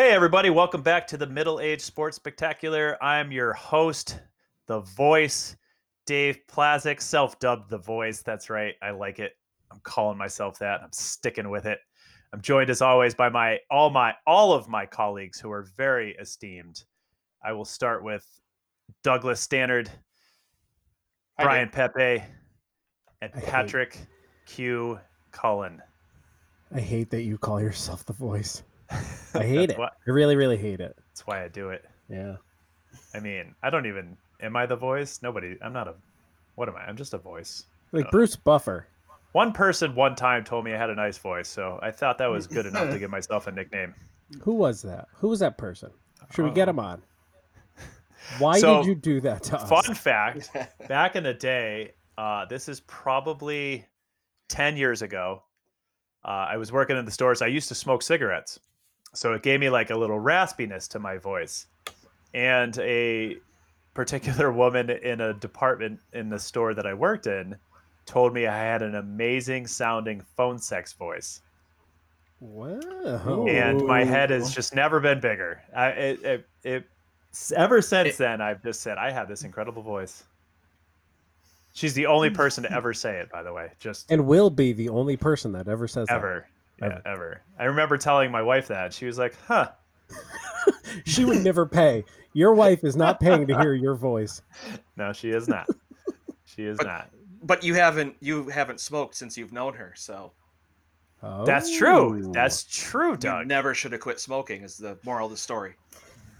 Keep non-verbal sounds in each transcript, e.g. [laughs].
Hey, everybody, welcome back to the Middle Age Sports Spectacular. I'm your host, the voice, Dave Plazik, self dubbed the voice. That's right. I like it. I'm calling myself that. I'm sticking with it. I'm joined as always by my all my all of my colleagues who are very esteemed. I will start with Douglas Stannard, Hi, Brian Pepe, and I hate- Patrick Q. Cullen. I hate that you call yourself the voice. [laughs] I hate it. why- I really, really hate it. That's why I do it. Yeah. I mean, I don't even. Am I the voice? Nobody. I'm not a. What am I? I'm just a voice. Like Bruce Buffer. One person one time told me I had a nice voice, so I thought that was good enough to give myself a nickname. [laughs] Who was that? Who was that person? Should we get Uh, him on? Why So, did you do that to us? Fun fact: back in the day, uh, this is probably ten years ago. Uh, I was working in the stores. I used to smoke cigarettes, so it gave me like a little raspiness to my voice. And a particular [laughs] woman in a department in the store that I worked in told me I had an amazing sounding phone sex voice. Wow. and my head has just never been bigger. I, it, it, it, ever since It- then, I've just said I have this incredible voice. She's the only person to [laughs] ever say it, by the way, just And will be the only person that ever says that. ever, yeah, Ever. ever. I remember telling my wife that she was like, "Huh." [laughs] She would never pay. Your wife is not paying to hear your voice. [laughs] No, she is not. She is But- not. But you haven't you haven't smoked since you've known her, so Oh. That's true. That's oh. true, you Doug. never should have quit smoking. Is the moral of the story?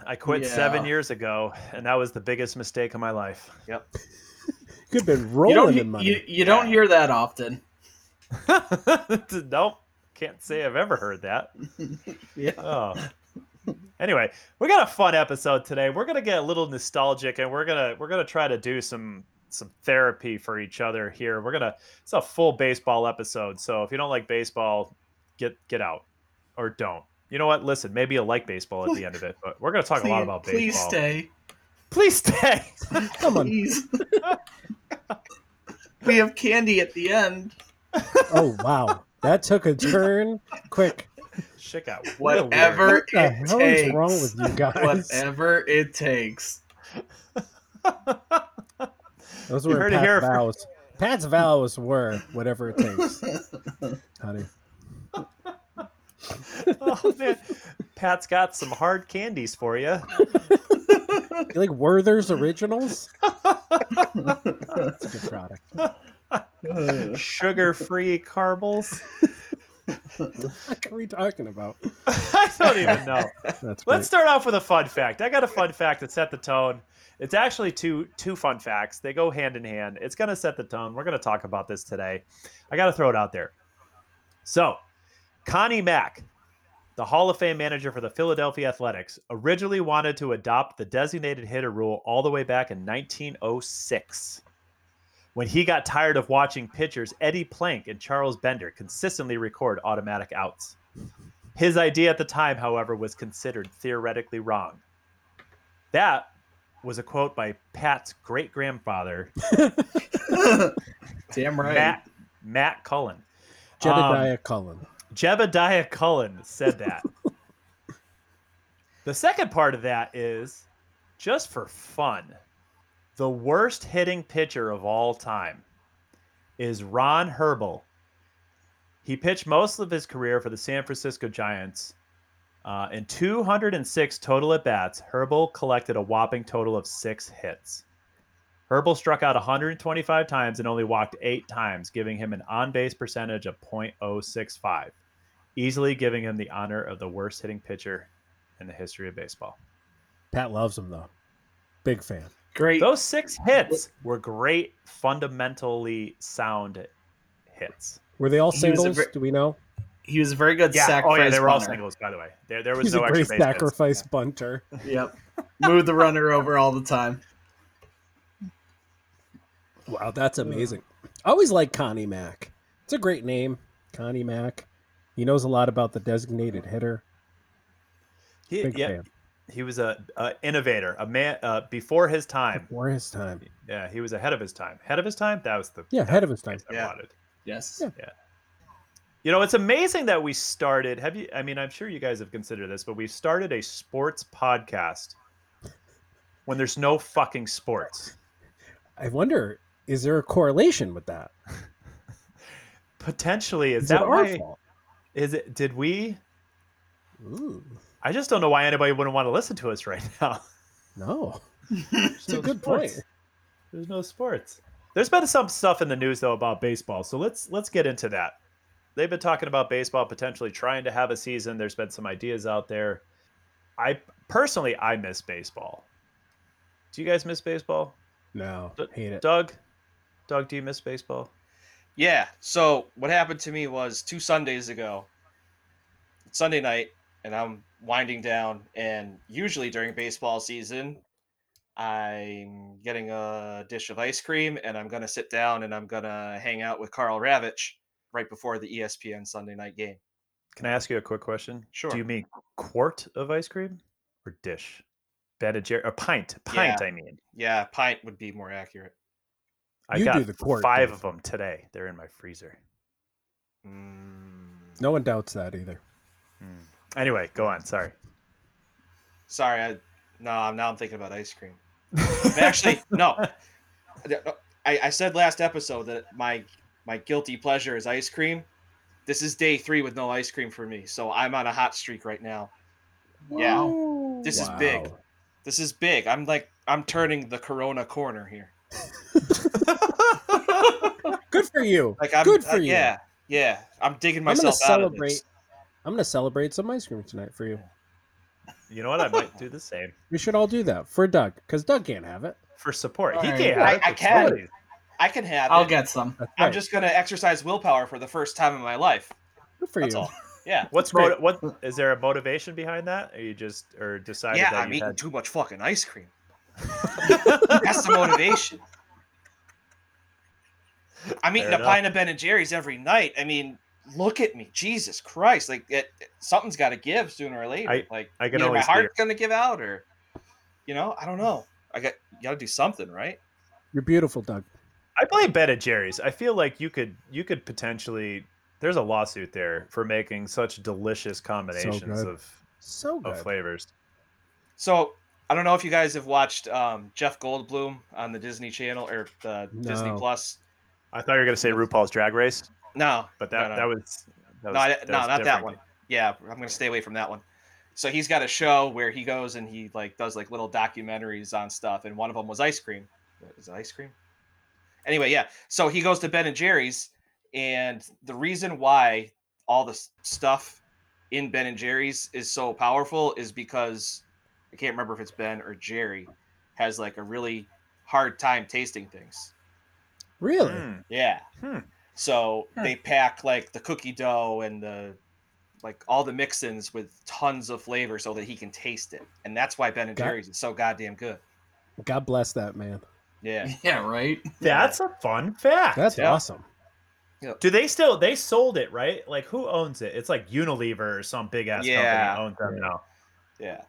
I quit seven years ago, and that was the biggest mistake of my life. Yep. [laughs] could have been You rolling don't, in money. you, you don't hear that often. [laughs] nope, can't say I've ever heard that. [laughs] Yeah. Oh. Anyway, we got a fun episode today. We're gonna get a little nostalgic, and we're gonna we're gonna try to do some some therapy for each other here. We're gonna it's a full baseball episode, so if you don't like baseball, get get out or don't. You know what? Listen, maybe you'll like baseball at the end of it, but we're gonna talk a lot about baseball. Please stay. Please stay. [laughs] Come on. Please. we have candy at the end. Oh wow. That took a turn quick. Chick out. Whatever What the it hell takes. is wrong with you guys? Whatever it takes. [laughs] Those were heard it Pat's here vows. Pat's vows were whatever it takes. Honey. [laughs] Oh man, Pat's got some hard candies for you. You like Werther's Originals? It's a good product. Sugar-free caramels. What are we talking about? [laughs] I don't even know. That's Let's start off with a fun fact. I got a fun fact that set the tone. It's actually two two fun facts. They go hand in hand. It's going to set the tone. We're going to talk about this today. I got to throw it out there. So, Connie Mack, the Hall of Fame manager for the Philadelphia Athletics, originally wanted to adopt the designated hitter rule all the way back in 1906. When he got tired of watching pitchers Eddie Plank and Charles Bender consistently record automatic outs. His idea at the time, however, was considered theoretically wrong. That was a quote by Pat's great grandfather, [laughs] Damn right. Matt Matt Cullen. Jedediah Um, Cullen. Jebediah Cullen said that. the second part of that is just for fun. The worst hitting pitcher of all time is Ron Herbel. He pitched most of his career for the San Francisco Giants. Uh, in 206 total at bats, Herbel collected a whopping total of six hits. Herbel struck out 125 times and only walked eight times, giving him an on base percentage of .065, easily giving him the honor of the worst hitting pitcher in the history of baseball. Pat loves him though. Big fan. Great. Those six hits were great, fundamentally sound hits. Were they all He was a singles? ver- Do we know? He was a very good Yeah, sacrifice oh yeah, they were all singles, by the way. There, there was He's no a great extra base hits. sacrifice bunter. [laughs] Yep. [laughs] Move the runner over all the time. Wow, that's amazing. I always like Connie Mack. It's a great name, Connie Mack. He knows a lot about the designated hitter. He, Big yeah, fan. he was a, a innovator, a man uh, before his time. Before his time. Yeah, he was ahead of his time. Ahead of his time. That was the Yeah, ahead of his time. I Yeah. wanted. Yes. Yeah. You know, it's amazing that we started. Have you? I mean, I'm sure you guys have considered this, but we've started a sports podcast when there's no fucking sports. I wonder, is there a correlation with that? Potentially, is, Is, that it our why? fault? Is it? Did we? Ooh, I just don't know why anybody wouldn't want to listen to us [laughs] right now. no. [laughs] It's a good sports. point. There's no sports. There's been some stuff in the news though about baseball, so let's let's get into that. They've been talking about baseball potentially trying to have a season. There's been some ideas out there. I personally I miss baseball. Do you guys miss baseball? No, D- hate it. Doug? Doug, do you miss baseball? Yeah. So what happened to me was two Sundays ago. Sunday night, and I'm winding down. And usually during baseball season, I'm getting a dish of ice cream, and I'm gonna sit down and I'm gonna hang out with Karl Ravech right before the ESPN Sunday night game. Can I ask you a quick question? Sure. Do you mean quart of ice cream or dish? Ben and Jerry, or pint? Pint, Yeah. I mean. Yeah, pint would be more accurate. I You got do the quart, five Dave. of them today. They're in my freezer. Mm, No one doubts that either. Hmm. Anyway, go on. Sorry. sorry, I no. Now I'm thinking about ice cream. [laughs] Actually, no. I, I said last episode that my my guilty pleasure is ice cream. This is day three with no ice cream for me, so I'm on a hot streak right now. Yeah, this is big. This is big. I'm like I'm turning the Corona corner here. [laughs] Good for you. Like I'm Good for uh, you. Yeah, yeah. I'm digging myself I'm gonna myself out of celebrate. this. I'm gonna celebrate some ice cream tonight for you. You know what? I might do the same We should all do that for Doug, because Doug can't have it. for support. He All right. can't. have I- it, I can. Somebody- I can have I'll it. get some. That's I'm just gonna exercise willpower for the first time in my life. good for That's you. all. Yeah. [laughs] What's Great. moti- what is there a motivation behind that? Or you just or decided Yeah, that I'm you eating had too much fucking ice cream. [laughs] That's the motivation. I'm eating Fair a pint of Ben and Jerry's every night. I mean, look at me, Jesus Christ! Like, it, something's got to give sooner or later. I- like, I can either my heart's going to give out, or you know, I don't know. I got you got to do something, right? You're beautiful, Doug. I blame Ben and Jerry's. I feel like you could you could potentially there's a lawsuit there for making such delicious combinations good. of, So good. of flavors. So I don't know if you guys have watched um, Jeff Goldblum on the Disney Channel or the Disney Plus. I thought you were gonna say RuPaul's Drag Race, No, but that no, no. that was that was, no, I- that no, was not that one. Yeah, I'm gonna stay away from that one. So he's got a show where he goes and he like does like little documentaries on stuff, and one of them was ice cream. Is it ice cream? Anyway, yeah. So he goes to Ben and Jerry's, and the reason why all the stuff in Ben and Jerry's is so powerful is because I can't remember if it's Ben or Jerry has like a really hard time tasting things. Really? Mm. Yeah. Hmm. So Huh. they pack like the cookie dough and the like all the mix-ins with tons of flavor so that he can taste it. And that's why Ben and Got- Jerry's is so goddamn good. God bless that man. Yeah. [laughs] Yeah, right. That's a fun fact. That's Yeah. awesome. Do they still they sold it right? Like who owns it? It's like Unilever or some big ass Yeah. company owns them Yeah. now. Yeah.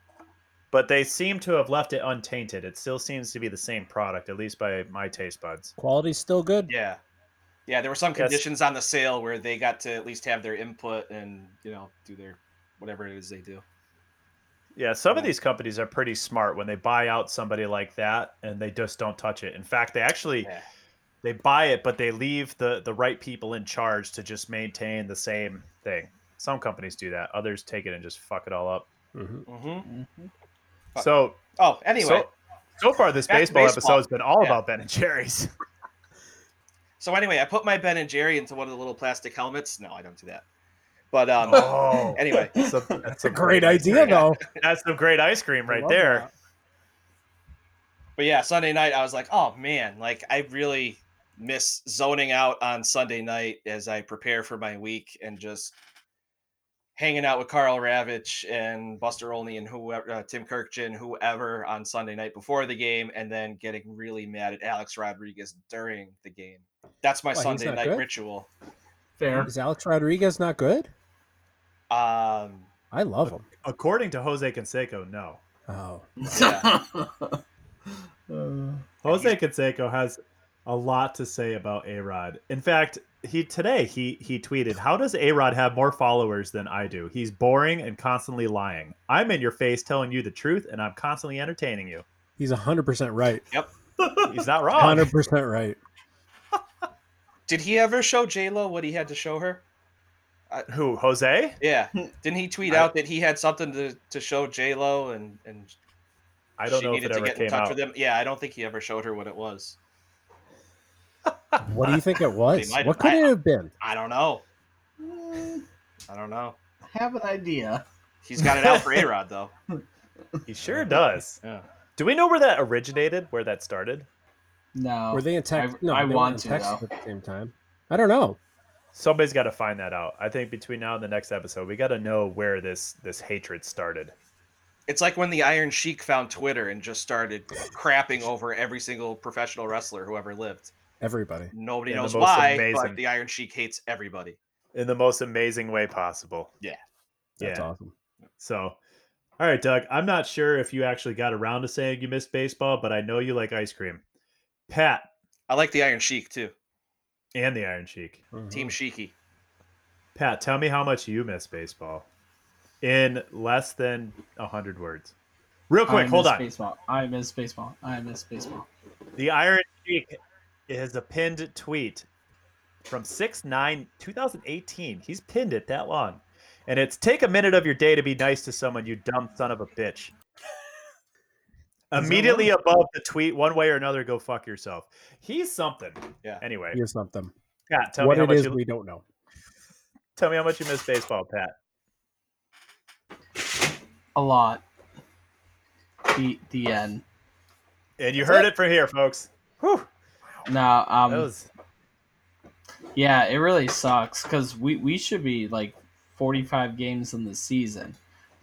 But they seem to have left it untainted. It still seems to be the same product, at least by my taste buds. Quality's still good. Yeah. Yeah, there were some Yes. conditions on the sale where they got to at least have their input and, you know, do their whatever it is they do. Yeah, some of these companies are pretty smart when they buy out somebody like that and they just don't touch it. In fact, they actually Yeah. they buy it, but they leave the the right people in charge to just maintain the same thing. Some companies do that. Others take it and just fuck it all up. Mhm. hmm Fuck. So Oh, anyway. so, so far this baseball, baseball. episode has been all Yeah. about Ben and Jerry's. [laughs] So anyway, I put my Ben and Jerry into one of the little plastic helmets. No, I don't do that. But um Oh, anyway, that's a, that's That's a great idea, though. [laughs] That's some great ice cream right there. that. But yeah, Sunday night I was like, oh man, like I really miss zoning out on Sunday night as I prepare for my week and just hanging out with Karl Ravech and Buster Olney and whoever, uh, Tim Kurkjian, whoever on Sunday night before the game, and then getting really mad at Alex Rodriguez during the game. That's my Why, he's Sunday night good? ritual. Fair. Is Alex Rodriguez not good? Um, I love him. According to Jose Canseco, no. Oh, [laughs] Uh, Jose Canseco has a lot to say about A Rod. In fact, he today he he tweeted, "How does A Rod have more followers than I do? He's boring and constantly lying. I'm in your face telling you the truth, and I'm constantly entertaining you. he's hundred percent right. [laughs] Yep, he's not [laughs] wrong. Hundred percent right. did he ever show J Lo what he had to show her? Who Jose? Yeah, didn't he tweet I- out that he had something to, to show J Lo and and I don't she know if needed it to ever get in touch out. with him? Yeah, I don't think he ever showed her what it was. What do you think it [laughs] was? might What could I- it have been? I don't know. mm, I don't know. I have an idea. He's got it out for A Rod though. [laughs] He sure does. Yeah. Do we know where that originated? Where that started? No. Were they in Texas? No, I they weren't want in to, Texas at the same time. I don't know. Somebody's got to find that out. I think between now and the next episode, we got to know where this this hatred started. It's like when the Iron Sheik found Twitter and just started crapping over every single professional wrestler who ever lived. Everybody. Nobody In knows why, amazing- but the Iron Sheik hates everybody. in the most amazing way possible. Yeah. That's Yeah. awesome. So, all right, Doug. I'm not sure if you actually got around to saying you missed baseball, but I know you like ice cream. Pat I like the Iron Sheik too. And the Iron Sheik. Mm-hmm. Team Sheiky. Pat, tell me how much you miss baseball in less than hundred words. Real quick, hold on. Baseball. I miss baseball. I miss baseball. The Iron Sheik is a pinned tweet from 6 9 2018. He's pinned it that long. And it's take a minute of your day to be nice to someone, you dumb son of a bitch. Immediately above the tweet, one way or another, go fuck yourself. He's something. Yeah. Anyway, Here's something. Pat, tell what me how it much is, you we don't know. [laughs] tell me how much you miss baseball, Pat. A lot. The the end. And you heard it from here, folks. Whew. No, um, was yeah, it really sucks because we we should be like forty five games in the season,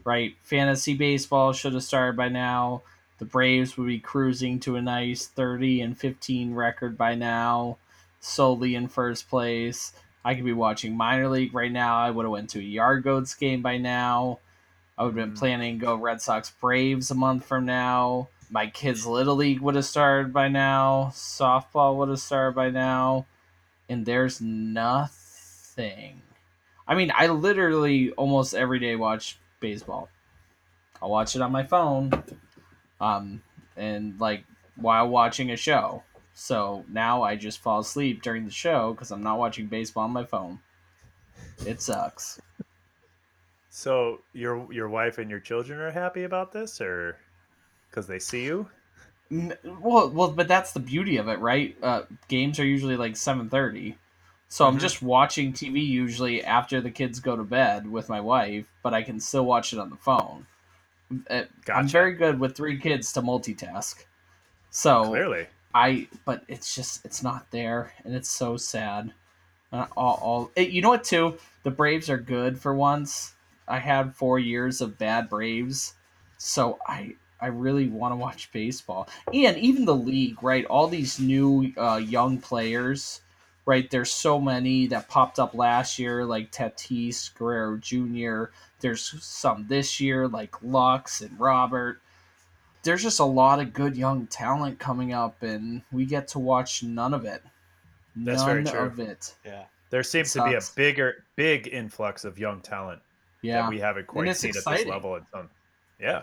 right? Fantasy baseball should have started by now. The Braves would be cruising to a nice thirty and fifteen record by now, solely in first place. I could be watching minor league right now. I would have went to a Yard Goats game by now. I would have been Mhm. planning to go Red Sox Braves a month from now. My kids' little league would have started by now. Softball would have started by now. And there's nothing. I mean, I literally almost every day watch baseball. I'll watch it on my phone, um, and like while watching a show. So now I just fall asleep during the show because I'm not watching baseball on my phone. It sucks. so your your wife and your children are happy about this or because they see you? Well, well, but that's the beauty of it, right? Uh, games are usually like seven thirty, so I'm Mhm. just watching TV usually after the kids go to bed with my wife, but I can still watch it on the phone. Uh, I'm very good with three kids to multitask, so Clearly. I. But it's just it's not there, and it's so sad. Uh, all, all it, you know what? Too, the Braves are good for once. I had four years of bad Braves, so I I really want to watch baseball. And even the league, right? All these new uh, young players, right? There's so many that popped up last year, like Tatis, Guerrero Jr. There's some this year, like Lux and Robert. There's just a lot of good young talent coming up, and we get to watch none of it. That's none very true. of it. Yeah. There seems to be a bigger big influx of young talent Yeah. that we haven't quite it's seen at this exciting. level in some. Yeah.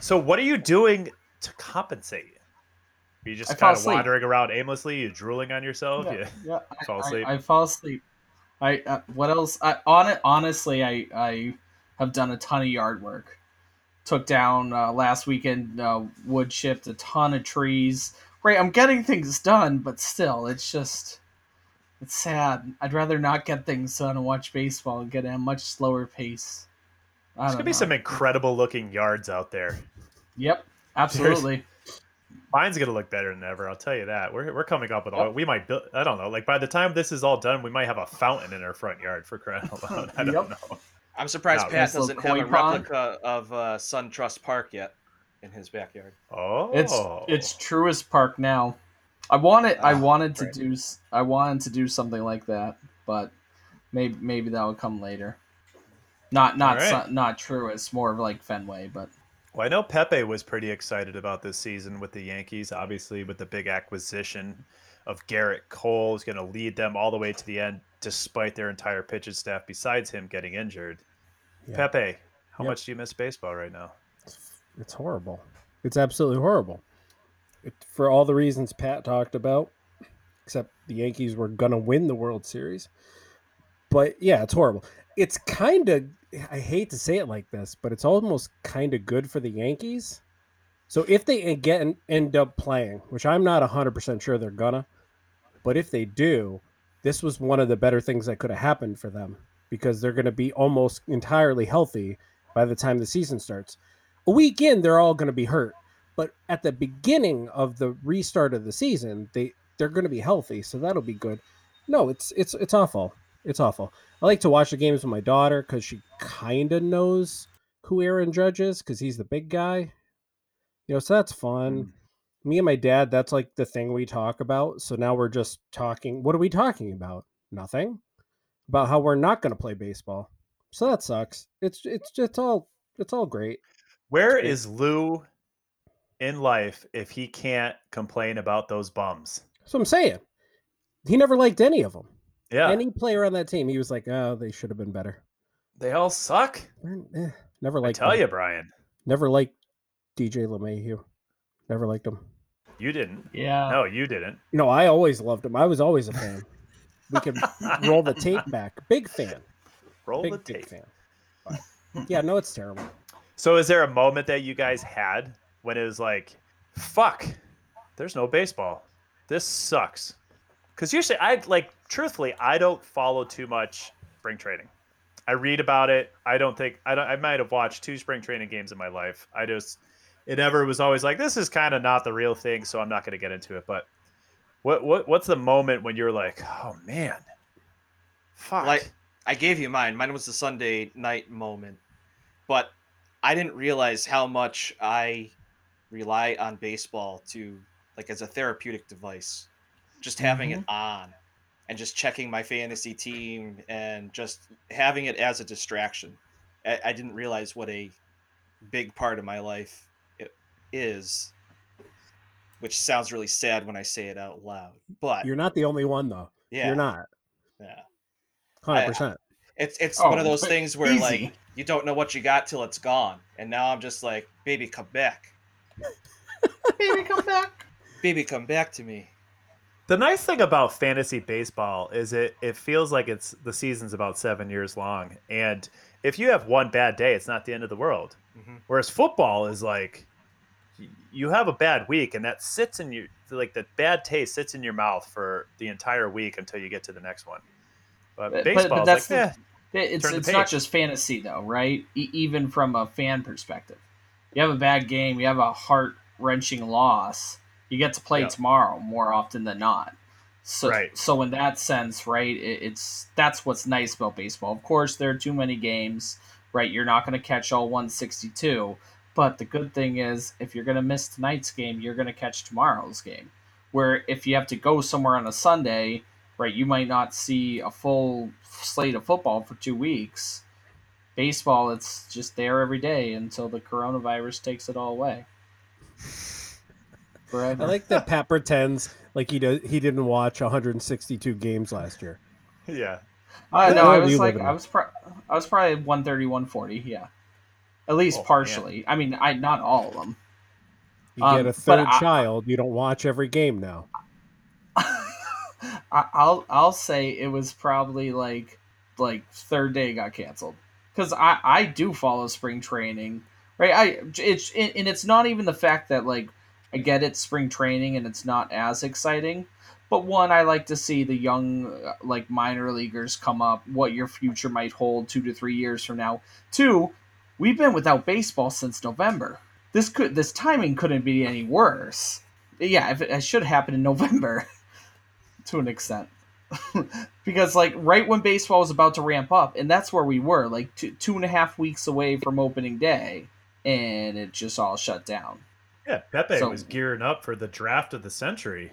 So what are you doing to compensate? You just kind of wandering around aimlessly? You drooling on yourself? yeah, yeah, [laughs] I, fall I- asleep? I, fall asleep. I uh, what else? I on it. Honestly, I I have done a ton of yard work. Took down uh, last weekend. Uh, wood chipped a ton of trees. Right, I'm getting things done, but still, it's just it's sad. I'd rather not get things done and watch baseball and get at a much slower pace. I There's gonna be some incredible looking yards out there. Yep, absolutely. Mine's gonna look better than ever. I'll tell you that. We're we're coming up with all. Yep. We might build. I don't know. Like by the time this is all done, we might have a fountain in our front yard for crying out loud. [laughs] I don't Yep. know. I'm surprised No, Pat nice doesn't have a koi pond. replica of uh, SunTrust Park yet in his backyard. Oh, It's it's Truist Park now. I wanted I Ah, wanted to right. do s- I wanted to do something like that, but maybe maybe that will come later. Not not All right. su- not true. It's more of like Fenway, but Well, I know Pepe was pretty excited about this season with the Yankees, obviously with the big acquisition of Gerrit Cole, who's going to lead them all the way to the end, despite their entire pitching staff, besides him getting injured. Yeah. Pepe, how Yep. much do you miss baseball right now? It's horrible. It's absolutely horrible. It, for all the reasons Pat talked about, except the Yankees were gonna win the World Series. But yeah, it's horrible. It's kind of I hate to say it like this, but it's almost kind of good for the Yankees. So if they again end up playing, which I'm not 100% sure they're gonna, but if they do, this was one of the better things that could have happened for them because they're going to be almost entirely healthy by the time the season starts. A week in, they're all going to be hurt, but at the beginning of the restart of the season, they they're going to be healthy, so that'll be good. No, it's it's it's awful. It's awful. I like to watch the games with my daughter because she kind of knows who Aaron Judge is because he's the big guy. You know, so that's fun. Hmm. Me and my dad, that's like the thing we talk about. So now we're just talking. What are we talking about? Nothing. About how we're not going to play baseball. So that sucks. It's it's it's all it's all great. Where Great. is Lou in life if he can't complain about those bums? So I'm saying he never liked any of them. Yeah, Any player on that team, he was like, oh, they should have been better. they all suck. Eh, never I liked. tell them. you, Brian, never liked DJ LeMahieu. Never liked him. you didn't. yeah. No, you didn't. No, I always loved him. I was always a fan. we can [laughs] roll the tape back. Big fan. Roll Big the big tape. fan. But, yeah, no, it's terrible. So, is there a moment that you guys had when it was like, "Fuck, there's no baseball. This sucks." Because usually, I like truthfully, I don't follow too much spring training. I read about it. I don't think I don't. I might have watched two spring training games in my life. I just it never was always like this is kind of not the real thing, so I'm not going to get into it. But what what what's the moment when you're like, oh man, fuck, Like I gave you mine. Mine was the Sunday night moment, but I didn't realize how much I rely on baseball to like as a therapeutic device. Just having it mm-hmm. on and just checking my fantasy team and just having it as a distraction. I, I didn't realize what a big part of my life it is, which sounds really sad when I say it out loud. But You're not the only one though. yeah, You're not. yeah. Hundred percent. It's it's Oh, one of those things where easy. like you don't know what you got till it's gone, and now I'm just like, baby, come back, [laughs] Baby, come back. baby, come back to me. The nice thing about fantasy baseball is it it feels like it's the season's about seven years long, and if you have one bad day, it's not the end of the world. Mhm. Whereas football is like you have a bad week, and that sits in your like the bad taste sits in your mouth for the entire week until you get to the next one. But, But- but- baseball but that's is like, the- eh, It's Turn the it's not just fantasy though, right? E- even from a fan perspective, you have a bad game, you have a heart wrenching loss. You get to play Yeah. tomorrow more often than not. So, Right. so in that sense, right, it, it's that's what's nice about baseball. Of course, there are too many games, right? You're not going to catch all 162, but the good thing is, if you're going to miss tonight's game, you're going to catch tomorrow's game. Where if you have to go somewhere on a Sunday, right, you might not see a full slate of football for two weeks. Baseball, it's just there every day until the coronavirus takes it all away. I like that [laughs] Pat pretends like he does. He didn't watch 162 games last year. yeah. I What know. I was like, I was, pro- I was probably 130, 140. Yeah, at least Oh, man. partially. I mean, I not all of them. You Um, get a but third I- child. You don't watch every game now. [laughs] I, I'll I'll say it was probably like like third day got canceled because I I do follow spring training right I it's and it's not even the fact that like I get it spring training and it's not as exciting but one I like to see the young uh, like minor leaguers come up what your future might hold two to three years from now. Two we've been without baseball since November. This could this timing couldn't be any worse. Yeah if it, it should happen in November [laughs] to an extent. [laughs] Because like right when baseball was about to ramp up and that's where we were like two, two and a half weeks away from opening day and it just all shut down Yeah, Pepe So- was gearing up for the draft of the century.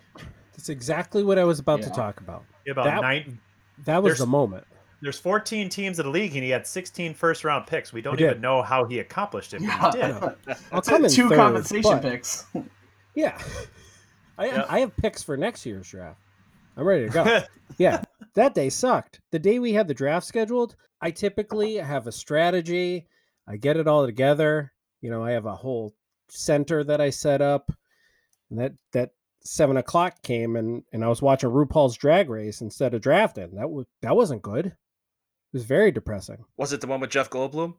That's exactly what I was about to talk about. About That- nine. That was the moment. there's 14 teams in the league, and he had 16 first round picks. We don't did. even know how he accomplished it, but Yeah. he did. [laughs] I'll come in Two third, compensation but- picks. [laughs] Yeah, I Yep. I have picks for next year's draft. I'm ready to go. [laughs] yeah, that day sucked. The day we had the draft scheduled, I typically have a strategy. I get it all together. You know, I have a whole center that I set up. And that that seven o'clock came and and I was watching RuPaul's Drag Race instead of drafting. That was that wasn't good. It was very depressing. Was it the one with Jeff Goldblum?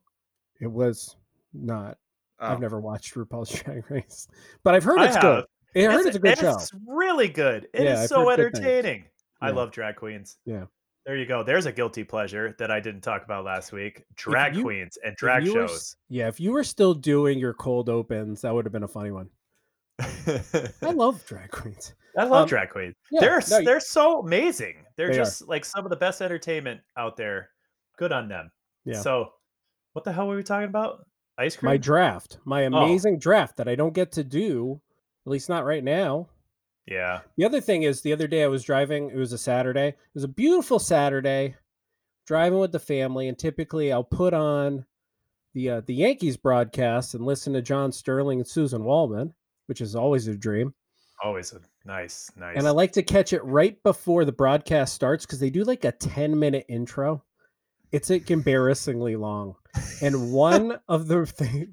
It was not. Oh. I've never watched RuPaul's [laughs] Drag Race, but I've heard I it's good. I heard it's, a good show. It's really good. It is Yeah, I've so heard good things. entertaining. I love drag queens. Yeah. There you go. There's a guilty pleasure that I didn't talk about last week. Drag you- queens and drag you were shows. Yeah, if you were still doing your cold opens, that would have been a funny one. I [laughs] love drag queens. I love Um, drag queens. yeah, they're no, they're so amazing. They're They are. just like some of the best entertainment out there. Good on them. Yeah. So, what the hell were we talking about? Ice cream. My draft, my Oh. amazing draft that I don't get to do, at least not right now. Yeah. The other thing is, the other day I was driving. It was a Saturday. It was a beautiful Saturday, driving with the family, and typically I'll put on the uh, the Yankees broadcast and listen to John Sterling and Suzyn Waldman, which is always a dream. Always a nice, nice. And I like to catch it right before the broadcast starts because they do like a 10 minute intro. It's like embarrassingly long. And [laughs] one of the things,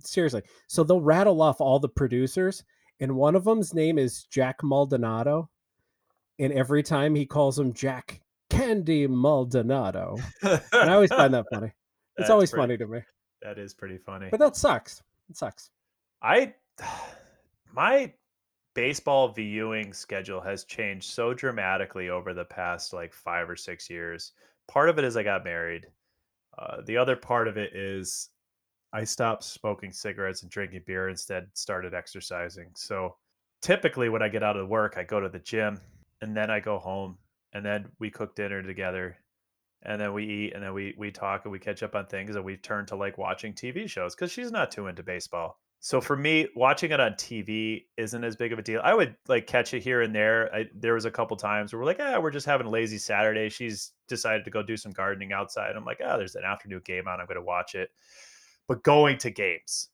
seriously, so they'll rattle off all the producers, and one of them's name is Jack Maldonado. And every time he calls him Jack Candy Maldonado. And I always find that [laughs] funny. It's That's always pretty- funny to me. That is pretty funny. But that sucks. It sucks. I [sighs] my baseball viewing schedule has changed so dramatically over the past like five or six years. Part of it is I got married. Uh, the other part of it is I stopped smoking cigarettes and drinking beer. Instead, started exercising. So typically, when I get out of work, I go to the gym and then I go home and then we cook dinner together and then we eat and then we we talk and we catch up on things and we turn to like watching TV shows because she's not too into baseball. So for me, watching it on TV isn't as big of a deal. I would like catch it here and there. I, there was a couple times where we're like, ah, we're just having a lazy Saturday. She's decided to go do some gardening outside. I'm like, ah, there's an afternoon game on. I'm going to watch it. But going to games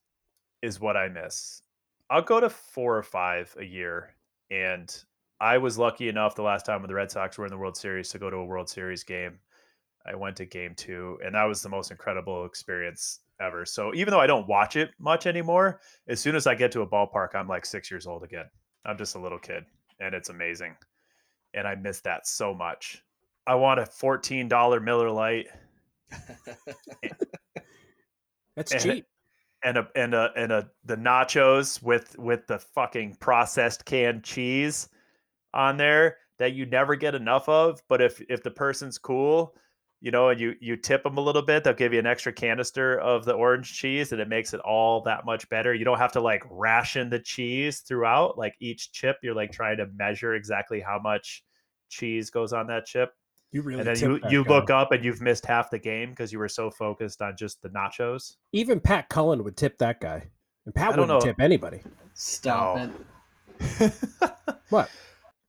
is what I miss. I'll go to four or five a year, and I was lucky enough the last time when the Red Sox were in the World Series to go to a World Series game. I went to game two, and that was the most incredible experience ever. So even though I don't watch it much anymore, as soon as I get to a ballpark, I'm like six years old again. I'm just a little kid, and it's amazing. And I miss that so much. I want a $14 Miller Lite [laughs] That's And- cheap. and a and a and a the nachos with with the fucking processed canned cheese on there that you never get enough of. But if if the person's cool, you know, and you you tip them a little bit, they'll give you an extra canister of the orange cheese, and it makes it all that much better. You don't have to like ration the cheese throughout. Like each chip, you're like trying to measure exactly how much cheese goes on that chip, You really and then you you guy. look up and you've missed half the game because you were so focused on just the nachos. Even Pat Cullen would tip that guy. And Pat I wouldn't know. tip anybody. Stop Oh. it. [laughs] What?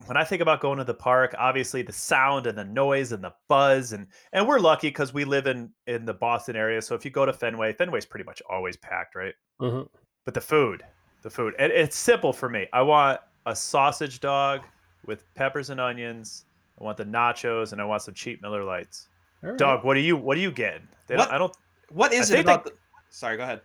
when I think about going to the park, obviously the sound and the noise and the buzz and and we're lucky because we live in in the Boston area. So if you go to Fenway, Fenway's pretty much always packed, right? Mhm. But the food, the food, and it's simple for me. I want a sausage dog with peppers and onions. I want the nachos and I want some cheap Miller Lites. Right. Dog, what do you what do you get? What? I don't. What is I it think they- the? Sorry, go ahead.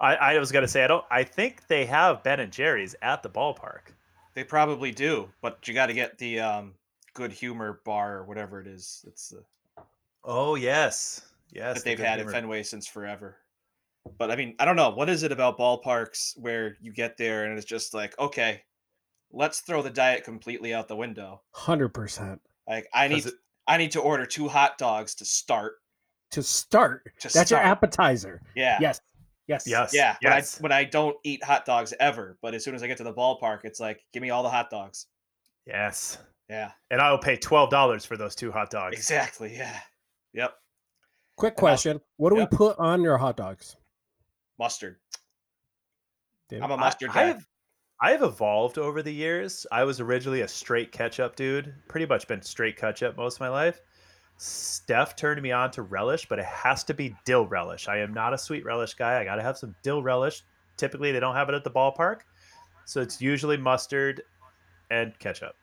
I, I was gonna say I don't. I think they have Ben and Jerry's at the ballpark. They probably do, but you got to get the um, good humor bar or whatever it is. It's the Oh yes, yes. that they've good had at. Fenway since forever. But I mean, I don't know. What is it about ballparks where you get there and it's just like, okay, let's throw the diet completely out the window. 100%. Like I need, 'Cause it- I need to order two hot dogs to start. To start. To That's your appetizer. Yeah, Yes. Yes. Yes. yeah. Yes. When I when I don't eat hot dogs ever, but as soon as I get to the ballpark, it's like, give me all the hot dogs. Yes. Yeah, And I will pay twelve dollars for those two hot dogs. exactly. Yeah, yep. Quick question. What do Yep. we put on your hot dogs? Mustard. David? I'm a mustard I guy. I have evolved over the years. I was originally a straight ketchup dude. Pretty much been straight ketchup most of my life. Steph turned me on to relish, but it has to be dill relish. I am not a sweet relish guy. I got to have some dill relish. Typically, they don't have it at the ballpark, so it's usually mustard and ketchup.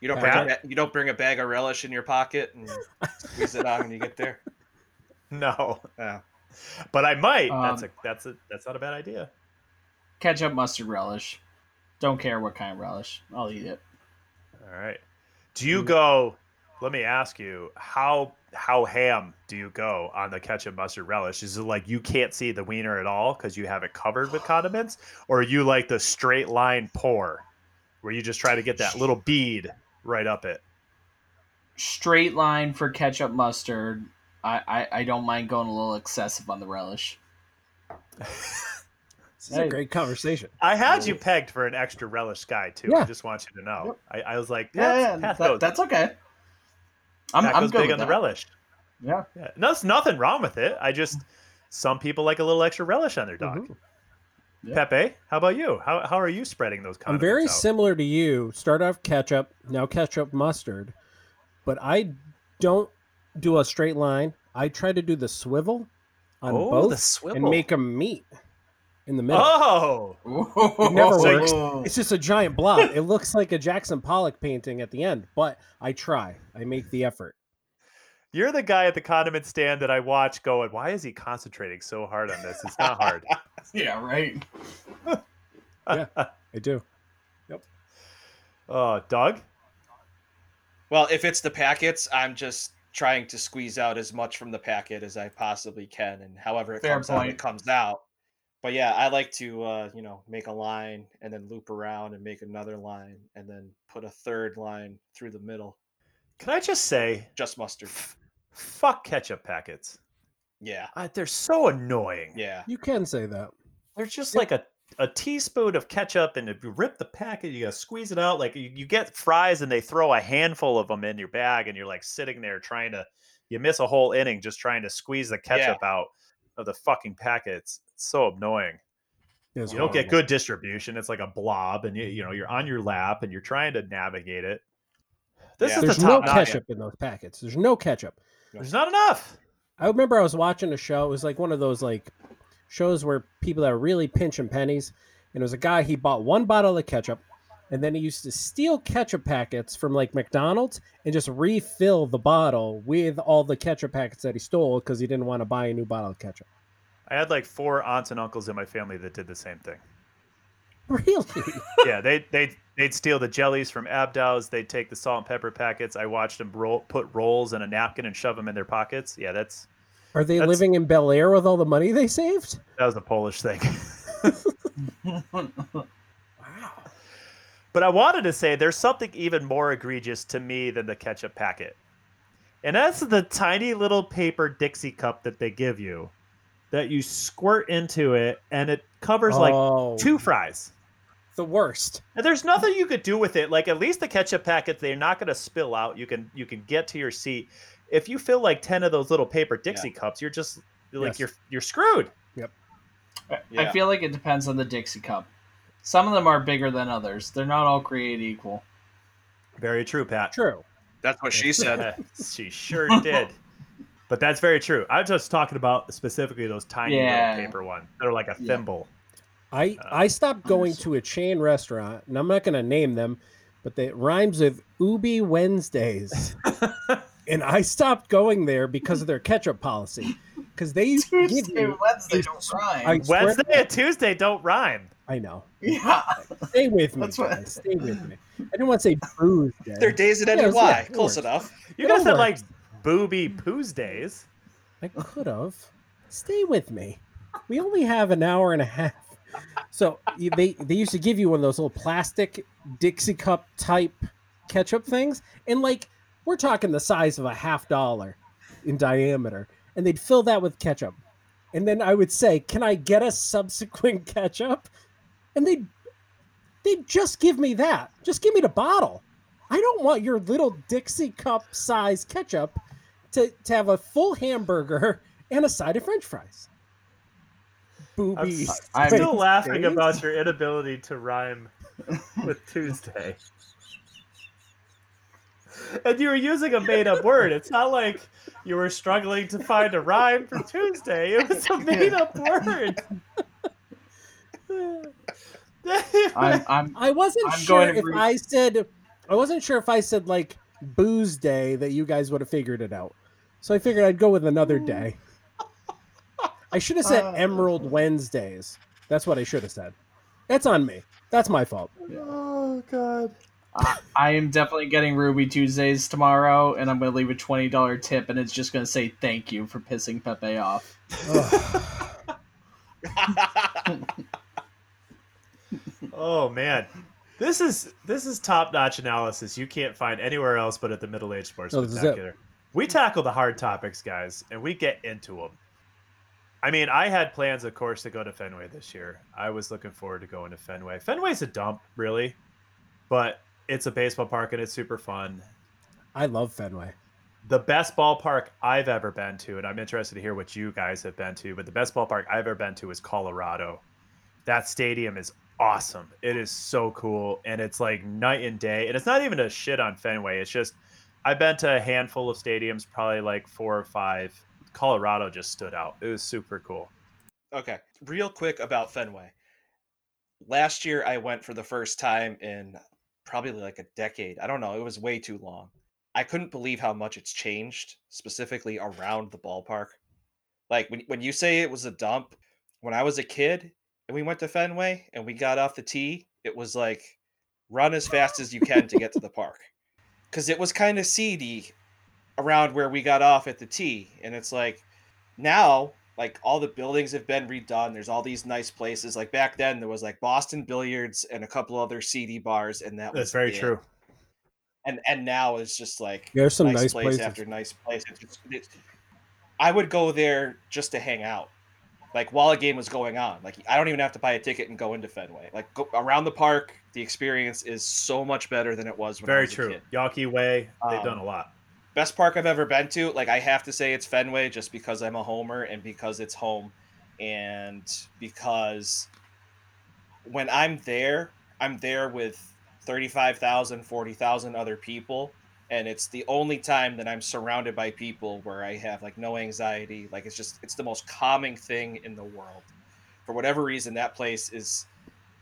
You don't bring a, ba- you don't bring a bag of relish in your pocket and squeeze it on when you get there. [laughs] No, Yeah. but I might. that's a Um, that's a that's not a bad idea. Ketchup, mustard, relish. Don't care what kind of relish. I'll eat it. All right. Do you Mm. go? Let me ask you how how ham do you go on the ketchup mustard relish? Is it like you can't see the wiener at all because you have it covered with condiments, or you like the straight line pour, where you just try to get that little bead right up it? Straight line for ketchup, mustard. I, I, I don't mind going a little excessive on the relish. [laughs] This is Hey. a great conversation. I had you pegged for an extra relish guy too. I just want you to know. I, I was like, Yeah, yeah, yeah, Pat that- goes, that's okay. I'm, Pat I'm goes good big with on the relish. Yeah. Yeah, no, there's nothing wrong with it. I just some people like a little extra relish on their dog. Mhm. Yeah. Pepe, how about you? How, how are you spreading those I'm very out? similar to you. Start off ketchup, now ketchup mustard, but I don't do a straight line. I try to do the swivel on oh, both the swivel. and make them meet in the middle. Oh, It never So- works. It's just a giant blob. it looks like a Jackson Pollock painting at the end, but I try. I make the effort. you're the guy at the condiment stand that I watch going, why is he concentrating so hard on this? It's not hard. [laughs] yeah, right. [laughs] yeah, I do. Yep oh, Doug? Well, if it's the packets, I'm just trying to squeeze out as much from the packet as I possibly can, and however it Fair comes out, point. it comes out. But yeah, I like to uh, you know make a line and then loop around and make another line and then put a third line through the middle. Can I just say, Just mustard. fuck ketchup packets. Yeah, Uh, they're so annoying. yeah. You can say that. They're just Yeah. like a, a teaspoon of ketchup, and if you rip the packet, you gotta squeeze it out. Like you, you get fries, and they throw a handful of them in your bag, and you're like sitting there trying to, you miss a whole inning just trying to squeeze the ketchup out of the fucking packets. It's so annoying. It's You don't get good distribution. It's like a blob, and you you know you're on your lap, and you're trying to navigate it. This Yeah. is There's the no top notch. ketchup in those packets. There's no ketchup. There's not enough. I remember I was watching a show. It was like one of those like shows where people that are really pinching pennies. And it was a guy. He bought one bottle of ketchup, and then he used to steal ketchup packets from like McDonald's and just refill the bottle with all the ketchup packets that he stole because he didn't want to buy a new bottle of ketchup. I had like four aunts and uncles in my family that did the same thing. Really? [laughs] yeah, they they they'd steal the jellies from Abdow's. They'd take the salt and pepper packets. I watched them roll, put rolls in a napkin and shove them in their pockets. Yeah, that's Are they That's- living in Bel Air with all the money they saved? that was a Polish thing. [laughs] [laughs] Wow. but I wanted to say there's something even more egregious to me than the ketchup packet, and that's the tiny little paper Dixie cup that they give you, that you squirt into it, and it covers like oh. two fries. the worst. And there's nothing you could do with it. Like at least the ketchup packets, they're not going to spill out. You can you can get to your seat. If you fill like ten of those little paper Dixie cups, you're just like Yes. you're you're screwed. Yep. I feel like it depends on the Dixie cup. Some of them are bigger than others. They're not all created equal. Very true, Pat. True. That's what she said. [laughs] she sure did. But that's very true. I'm just talking about specifically those tiny Yeah. little paper ones. They're like a Yeah. thimble. I Uh, I stopped going to a chain restaurant, and I'm not going to name them, but they- it rhymes with Ubi Wednesdays, [laughs] and I stopped going there because of their ketchup policy. Because they used to give Tuesday, you, Wednesday I don't rhyme. Wednesday and Tuesday don't rhyme. I know. yeah. [laughs] Stay with me, That's what- Stay with me. I didn't want to say Tuesday. Their days that Yeah, ended yeah, Y. Close enough. You It guys all said like works. Booby poos days. I could have. Stay with me. We only have an hour and a half. So they they used to give you one of those little plastic Dixie cup type ketchup things, and like we're talking the size of a half dollar in diameter, and they'd fill that with ketchup, and then I would say, "Can I get a subsequent [laughs] ketchup?" And they they'd just give me that. Just give me the bottle. I don't want your little Dixie cup size ketchup to, to have a full hamburger [laughs] and a side of French fries. I'm, Boobies. s- I'm- still laughing Wednesdays? about your inability to rhyme with [laughs] Tuesday. and you were using a made up word. It's not like you were struggling to find a rhyme for Tuesday. It was a made up word. I'm, [laughs] I'm I wasn't I'm sure if agree. I said I wasn't sure if I said like booze day that you guys would have figured it out. So I figured I'd go with another day. I should have said Uh. Emerald Wednesdays. That's what I should have said. That's on me. That's my fault. oh God. I, I am definitely getting Ruby Tuesdays tomorrow, and I'm going to leave a twenty dollar tip, and it's just going to say thank you for pissing Pepe off. [laughs] Oh man. This is this is top notch analysis you can't find anywhere else but at the Middle Age Sports Oh, this is it. Spectacular. We tackle the hard topics, guys, and we get into them. I mean, I had plans, of course, to go to Fenway this year. I was looking forward to going to Fenway. Fenway's a dump, really, but it's a baseball park and it's super fun. I love Fenway. The best ballpark I've ever been to, and I'm interested to hear what you guys have been to, but the best ballpark I've ever been to is Colorado. That stadium is awesome. It is so cool, and it's like night and day. And it's not even a shit on Fenway. It's just I've been to a handful of stadiums, probably like four or five. Colorado just stood out. It was super cool. Okay, real quick about Fenway. Last year, I went for the first time in probably like a decade. I don't know. It was way too long. I couldn't believe how much it's changed, specifically around the ballpark. Like when when you say it was a dump, when I was a kid and we went to Fenway and we got off the tee, it was like run as fast as you can to get to the park. Cuz it was kind of seedy around where we got off at the tee and it's like now like all the buildings have been redone. There's all these nice places. Like back then there was like Boston Billiards and a couple other seedy bars and that was That's very it. true. And and now it's just like There's some nice, nice place places. after nice place. It's, it's, it's, I would go there just to hang out, like while a game was going on. Like I don't even have to buy a ticket and go into Fenway. Like go around the park, the experience is so much better than it was when I Very was a true. kid. Yawkey Way, they've Um, done a lot. Best park I've ever been to. Like I have to say it's Fenway, just because I'm a homer and because it's home, and because when I'm there, I'm there with 35,000, 40,000 other people. And it's the only time that I'm surrounded by people where I have like no anxiety. Like it's just, it's the most calming thing in the world. For whatever reason, that place is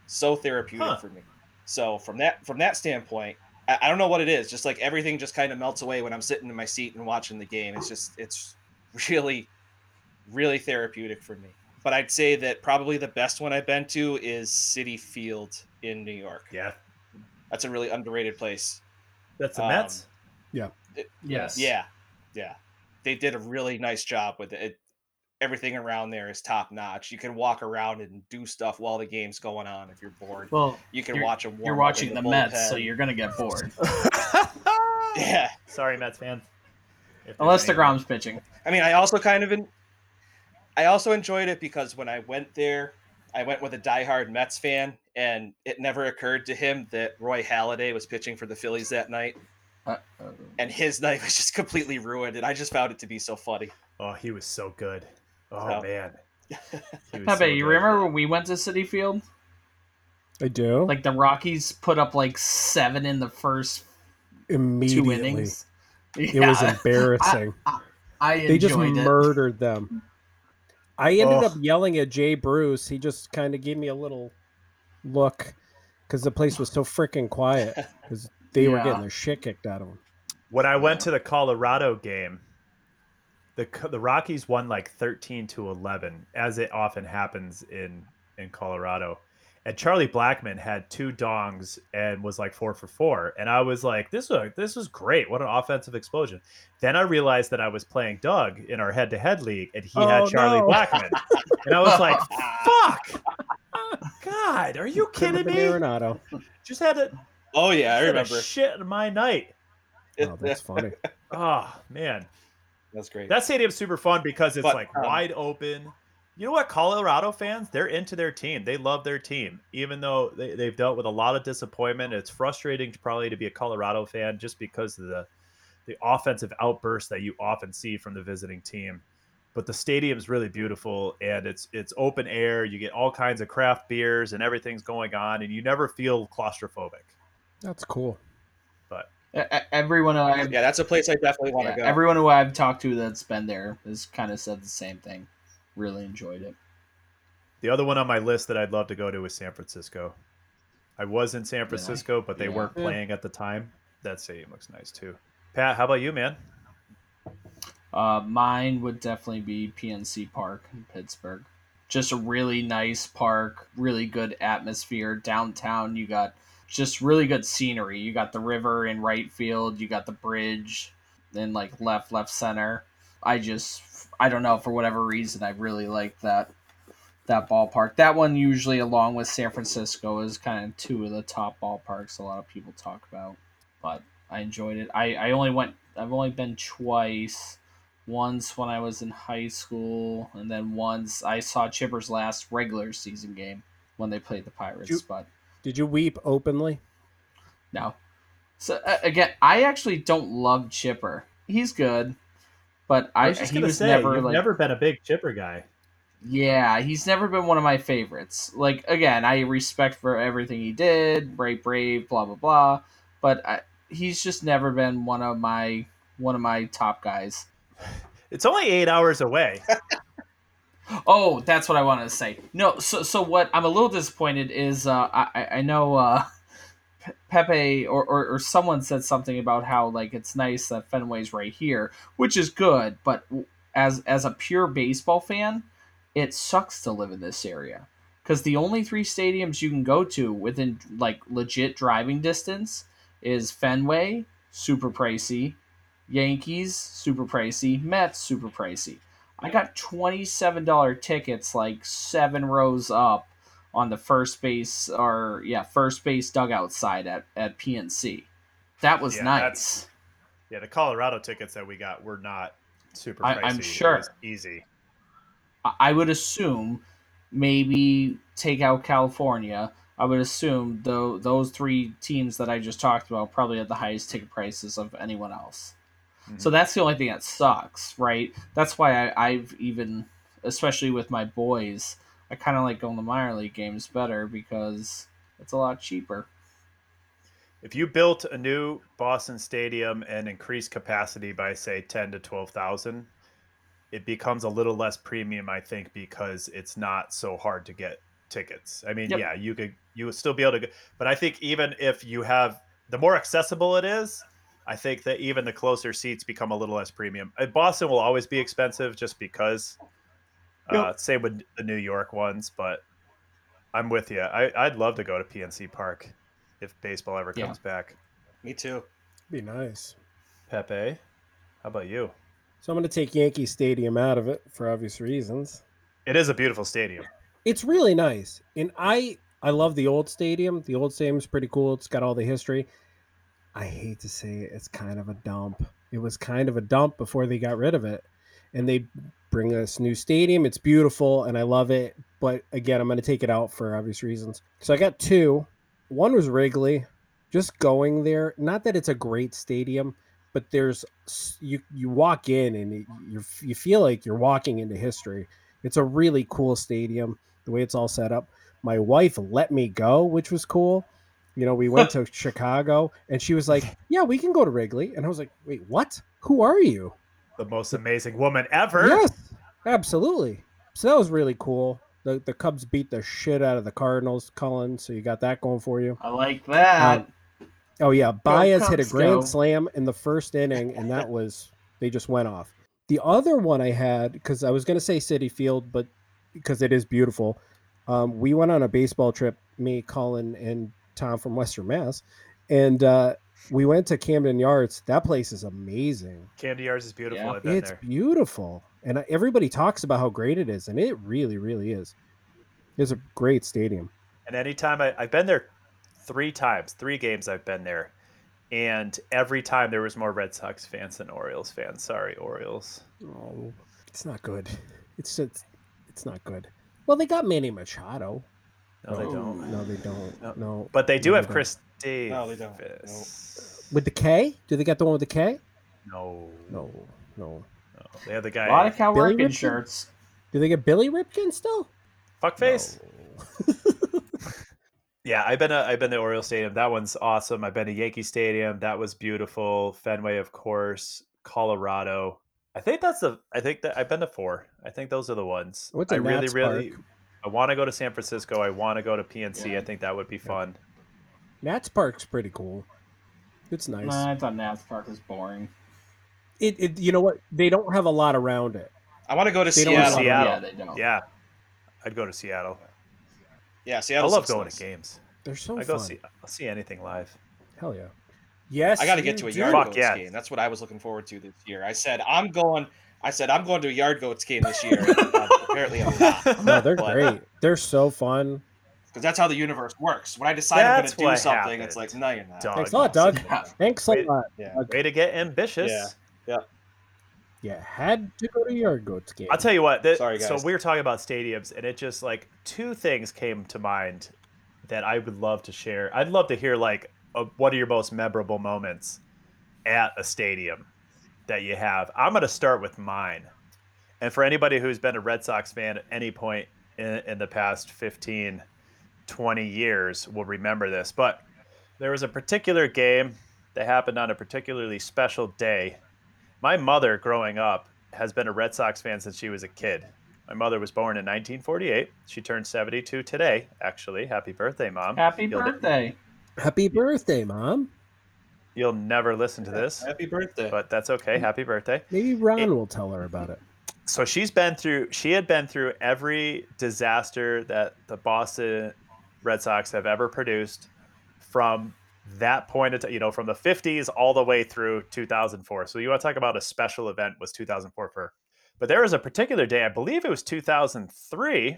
so therapeutic Huh. for me. So from that, from that standpoint, I, I don't know what it is. Just like everything just kind of melts away when I'm sitting in my seat and watching the game. It's just, it's really, really therapeutic for me. But I'd say that probably the best one I've been to is Citi Field in New York. Yeah. That's a really underrated place. That's the um, Mets. Yes. Yeah, yeah. They did a really nice job with it. it. Everything around there is top notch. You can walk around and do stuff while the game's going on if you're bored. Well, You can watch them. you're watching the Mets, so you're going to get bored. [laughs] Yeah, Sorry, Mets fans. If there's Unless any- DeGrom's pitching. I mean, I also kind of, en- I also enjoyed it because when I went there, I went with a diehard Mets fan, and it never occurred to him that Roy Halladay was pitching for the Phillies that night, Uh, uh, and his night was just completely ruined. And I just found it to be so funny. Oh, he was so good. Oh So- man. [laughs] Pepe, so you good. remember when we went to Citi Field? I do Like the Rockies put up like seven in the first two immediately. innings. It was [laughs] embarrassing. I enjoyed they just it. murdered them. I ended Oh. up yelling at Jay Bruce. He just kind of gave me a little look because the place was so freaking quiet [laughs] because they were Yeah. getting their shit kicked out of them. When I went to the Colorado game, the the Rockies won like 13 to 11 as it often happens in in Colorado. And Charlie Blackmon had two dongs and was like 4 for 4 and I was like this was this was great. What an offensive explosion. Then I realized that I was playing Doug in our head-to-head league and he Oh, had Charlie no. Blackmon. and I was like, [laughs] "Fuck! God, are you kidding me? Arenado. Just had to Oh yeah, I remember. shit in my night. Oh, that's funny. Oh [laughs] man, That's great. that stadium's super fun because it's But, like um, wide open. You know what? Colorado fans, they're into their team. They love their team, even though they, they've dealt with a lot of disappointment. It's frustrating to probably to be a Colorado fan just because of the the offensive outbursts that you often see from the visiting team. But the stadium's really beautiful and it's it's open air. You get all kinds of craft beers and everything's going on, and you never feel claustrophobic. That's cool. But Everyone I've Yeah, that's a place I definitely want to yeah, go. everyone who I've talked to that's been there has kind of said the same thing. Really enjoyed it. The other one on my list that I'd love to go to is San Francisco. I was in San Francisco, but they Yeah. weren't playing at the time. That stadium looks nice too. Pat, how about you, man? Uh, mine would definitely be PNC Park in Pittsburgh. Just a really nice park, really good atmosphere. Downtown, you got just really good scenery. You got the river in right field, you got the bridge in like left, left center. I just, I don't know, for whatever reason, I really like that that ballpark. That one usually, along with San Francisco, is kind of two of the top ballparks a lot of people talk about. But I enjoyed it. I, I only went. I've only been twice. Once when I was in high school, and then once I saw Chipper's last regular season game when they played the Pirates. You- but Did you weep openly? no. So uh, again, I actually don't love Chipper. He's good, but I, I was just he gonna was say, never you've like never been a big chipper guy. Yeah, he's never been one of my favorites. Like again, I respect for everything he did, brave, brave, blah blah blah, but I, he's just never been one of my one of my top guys. It's only eight hours away. [laughs] Oh, that's what I wanted to say. No, so so what I'm a little disappointed is uh, I I- know uh, Pepe or, or or someone said something about how like it's nice that Fenway's right here, which is good, but as as a pure baseball fan, it sucks to live in this area because the only three stadiums you can go to within like legit driving distance is Fenway, super pricey, Yankees, super pricey, Mets, super pricey. I got twenty-seven dollar tickets, like seven rows up on the first base or yeah, first base dugout side at at PNC. That was Yeah, nice. Yeah, the Colorado tickets that we got were not super I- pricey. I'm It sure. easy. I- I would assume maybe take out California. I would assume though those three teams that I just talked about probably had the highest ticket prices of anyone else. So mm-hmm. that's the only thing that sucks, right? That's why I, I've even, especially with my boys, I kind of like going to minor league games better because it's a lot cheaper. If you built a new Boston stadium and increased capacity by say ten to twelve thousand, it becomes a little less premium, I think, because it's not so hard to get tickets. I mean, Yep. yeah, you could you would still be able to, get, but I think even if you have the more accessible it is, I think that even the closer seats become a little less premium. Uh, Boston will always be expensive just because. Uh, same with the New York ones, but I'm with you. I, I'd love to go to PNC Park if baseball ever Yeah. comes back. Me too. Be nice. Pepe, how about you? So I'm going to take Yankee Stadium out of it for obvious reasons. It is a beautiful stadium. It's really nice, and I I love the old stadium. The old stadium's pretty cool. It's got all the history. I hate to say it, it's kind of a dump. It was kind of a dump before they got rid of it, and they bring this new stadium. It's beautiful, and I love it. But again, I'm going to take it out for obvious reasons. So I got two. One was Wrigley. Just going there, not that it's a great stadium, but there's you you walk in and you you feel like you're walking into history. It's a really cool stadium the way it's all set up. My wife let me go, which was cool. You know, we went [laughs] to Chicago and she was like, [laughs] "Yeah, we can go to Wrigley." And I was like, "Wait, what? Who are you?" The most amazing woman ever. Yes, absolutely. So that was really cool. The the Cubs beat the shit out of the Cardinals, Cullen. So you got that going for you. I like that. Um, Oh yeah, Baez hit a grand go. slam in the first inning, and that was they just went off. The other one I had because I was going to say Citi Field, but because it is beautiful, um, we went on a baseball trip. Me, Colin, and Tom from Western Mass, and uh, we went to Camden Yards. That place is amazing. Camden Yards is beautiful. Yeah. It's there. beautiful, and everybody talks about how great it is, and it really, really is. It's a great stadium. And anytime I, I've been there three times, three games I've been there. And every time there was more Red Sox fans than Orioles fans. Sorry, Orioles. Oh, it's not good. It's it's, it's not good. Well, they got Manny Machado. No, they Oh. don't. No, they don't. No. No. But they do No, have don't. Chris Davis. No, they don't. With the K? Do they got the one with the K? No. No. No. no. They have the guy. a guy. lot of Cal Billy Ripken Ripken? shirts. Do they get Billy Ripken still? Fuckface. No. [laughs] Yeah, I've been to I've been to Oriole Stadium. That one's awesome. I've been to Yankee Stadium. That was beautiful. Fenway, of course. Colorado. I think that's the. I think that I've been to four. I think those are the ones. What's a I really, Nats really. Park? I want to go to San Francisco. I want to go to PNC. Yeah. I think that would be fun. Nats Park's pretty cool. It's nice. Nah, I thought Nats Park was boring. It, it you know what? They don't have a lot around it. I want to go to They Seattle. Seattle. Yeah, they don't. Yeah, I'd go to Seattle. Yeah, Seattle. I love going to games. They're so I go fun. see. I'll see anything live. Hell yeah. Yes. I got to get to a do. Yard Fuck yeah. game. That's what I was looking forward to this year. I said I'm going. I said I'm going to a Yard Goats game this year. Uh, apparently, I'm not [laughs] No, they're But- great. They're so fun. because that's how the universe works. When I decide I'm going to do something, it's like no, you're not. Dog. Thanks a lot, Doug. Thanks a Wait. lot. Yeah. Way to get ambitious. Yeah. Yeah, had to go to your goats game. I'll tell you what. That, Sorry, So we were talking about stadiums, and it just like two things came to mind that I would love to share. I'd love to hear like uh what are your most memorable moments at a stadium that you have. I'm going to start with mine. And for anybody who's been a Red Sox fan at any point in, in the past 15, 20 years will remember this. But there was a particular game that happened on a particularly special day. My mother, growing up, has been a Red Sox fan since she was a kid. My mother was born in 1948. She turned 72 today, actually. Happy birthday, Mom. Happy You'll- birthday. Happy birthday, mom. You'll never listen to this, Happy birthday. but that's okay. Happy birthday. Maybe Ron It- will tell her about it. so she's been through she had been through every disaster that the Boston Red Sox have ever produced from that point of you know from the 50s all the way through 2004 so you want to talk about a special event was 2004 for her. but there was a particular day i believe it was 2003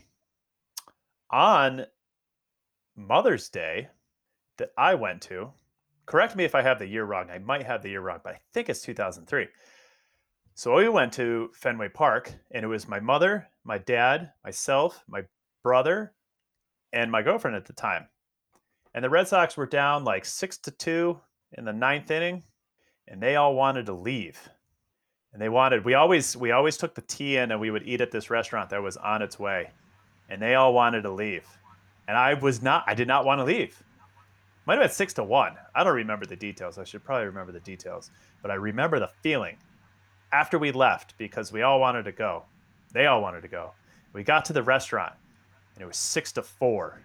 on mother's day that i went to correct me if i have the year wrong i might have the year wrong but i think it's 2003 so we went to Fenway Park, and it was my mother, my dad, myself, my brother, and my girlfriend at the time. And the Red Sox were down like six to two in the ninth inning, and they all wanted to leave. And they wanted we always we always took the tea in, and we would eat at this restaurant that was on its way. And they all wanted to leave, and I was not. I did not want to leave. Might have been six to one. I don't remember the details. I should probably remember the details, but I remember the feeling after we left because we all wanted to go. They all wanted to go. We got to the restaurant and it was six to four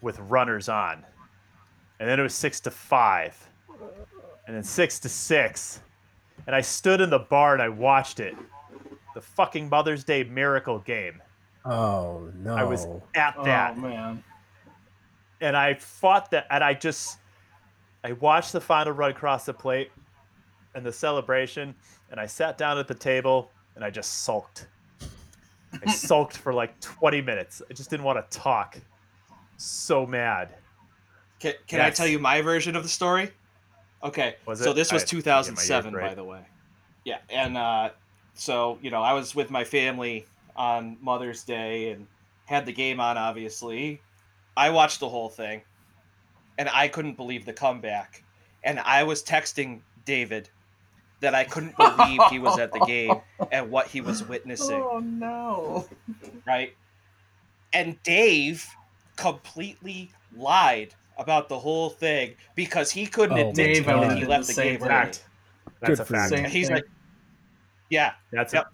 with runners on. And then it was six to five. And then six to six. And I stood in the bar and I watched it. The fucking Mother's Day miracle game. Oh no! I was at oh, that Oh man. And I fought that, and I just, I watched the final run across the plate, and the celebration, and I sat down at the table, and I just sulked. I [laughs] sulked for like 20 minutes. I just didn't want to talk. So mad. Can, can I tell you my version of the story? Okay. Was so this was I- 2007, yeah, my year's by the way. Yeah, and uh, so you know, I was with my family on Mother's Day and had the game on. Obviously, I watched the whole thing, and I couldn't believe the comeback. And I was texting David that I couldn't believe he was at the game [laughs] and what he was witnessing. Oh no. right? And Dave completely lied about the whole thing because he couldn't Oh, admit Dave, to me that he left the the game same. Fact. That's Good a fact. Same He's thing. like, yeah, That's Yep.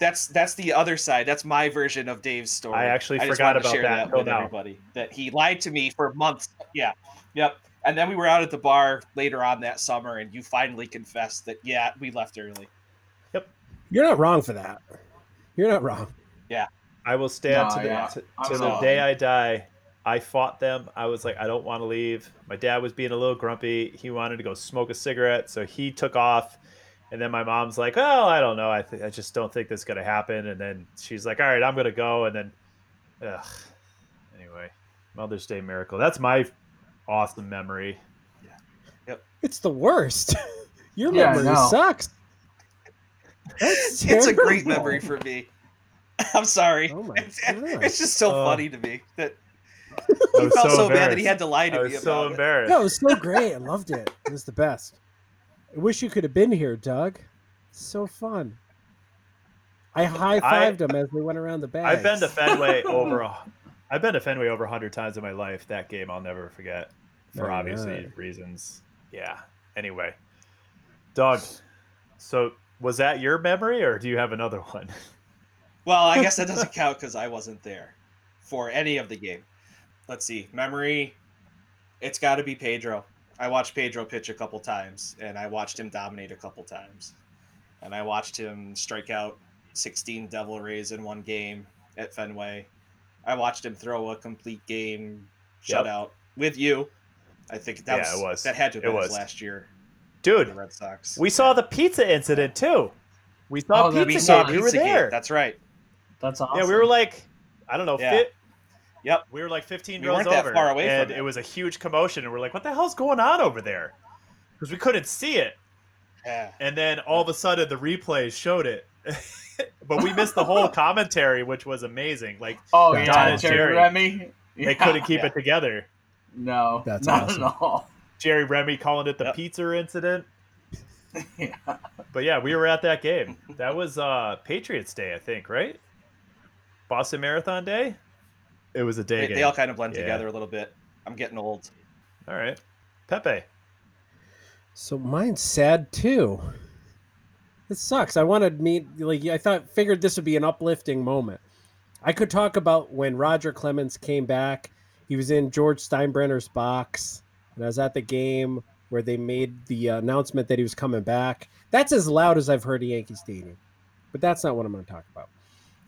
That's that's the other side. That's my version of Dave's story. I actually just forgot to about share that that until with now. everybody. That he lied to me for months. Yeah, yep. And then we were out at the bar later on that summer, and you finally confessed that yeah, we left early. Yep. You're not wrong for that. You're not wrong. Yeah. I will stand No, to the, yeah. to, to the day I die. I fought them. I was like, I don't want to leave. My dad was being a little grumpy. He wanted to go smoke a cigarette, so he took off. And then my mom's like, "Oh, I don't know. I th- I just don't think this is gonna happen." And then she's like, "All right, I'm gonna go." And then, ugh. Anyway, Mother's Day miracle. That's my awesome memory. Yeah. Yep. It's the worst. [laughs] Your Yeah, memory sucks. That's [laughs] It's a great memory for me. [laughs] I'm sorry. Oh my it's, God. it's just so Uh, funny to me that I he was felt so, bad that he had to lie I to me was so about it. embarrassed. No, it was so great. I loved it. It was the best. I wish you could have been here, Doug. So fun. I high fived him as we went around the bag. [laughs] I've been to Fenway over a, I've been to Fenway over 100 times in my life. That game I'll never forget for Very obviously nice. reasons. Yeah. Anyway, Doug, so was that your memory or do you have another one? [laughs] Well, I guess that doesn't count because I wasn't there for any of the game. Let's see. Memory. It's got to be Pedro. I watched Pedro pitch a couple times, and I watched him dominate a couple times, and I watched him strike out 16 Devil Rays in one game at Fenway. I watched him throw a complete game Yep. shutout with you. I think that Yeah, was, it was. that had to have been his was. last year Dude, the Red Sox. we saw the pizza incident too. We saw Oh, that- pizza we saw Gate. We were Pizza Gate. there. That's right. That's awesome. Yeah, we were like, I don't know, Yeah. Fit. Yep. We were like 15 We rows weren't that over, far away and it. it was a huge commotion, and we're like, "What the hell's going on over there?" Because we couldn't see it, Yeah. and then all of a sudden the replays showed it, [laughs] but we missed the whole [laughs] commentary, which was amazing. Like Oh That's yeah, awesome. Jerry, Jerry. Remy. they couldn't keep Yeah. it together. No, That's not awesome. at all. Jerry Remy calling it the Yep. pizza incident. [laughs] yeah. But yeah, we were at that game. That was uh Patriots Day, I think, right? Boston Marathon Day. It was a day They, game. they all kind of blend Yeah. together a little bit. I'm getting old. All right, Pepe. So mine's sad too. It sucks. I wanted me like I thought figured this would be an uplifting moment. I could talk about when Roger Clemens came back. He was in George Steinbrenner's box, and I was at the game where they made the announcement that he was coming back. That's as loud as I've heard a Yankee Stadium, but that's not what I'm going to talk about.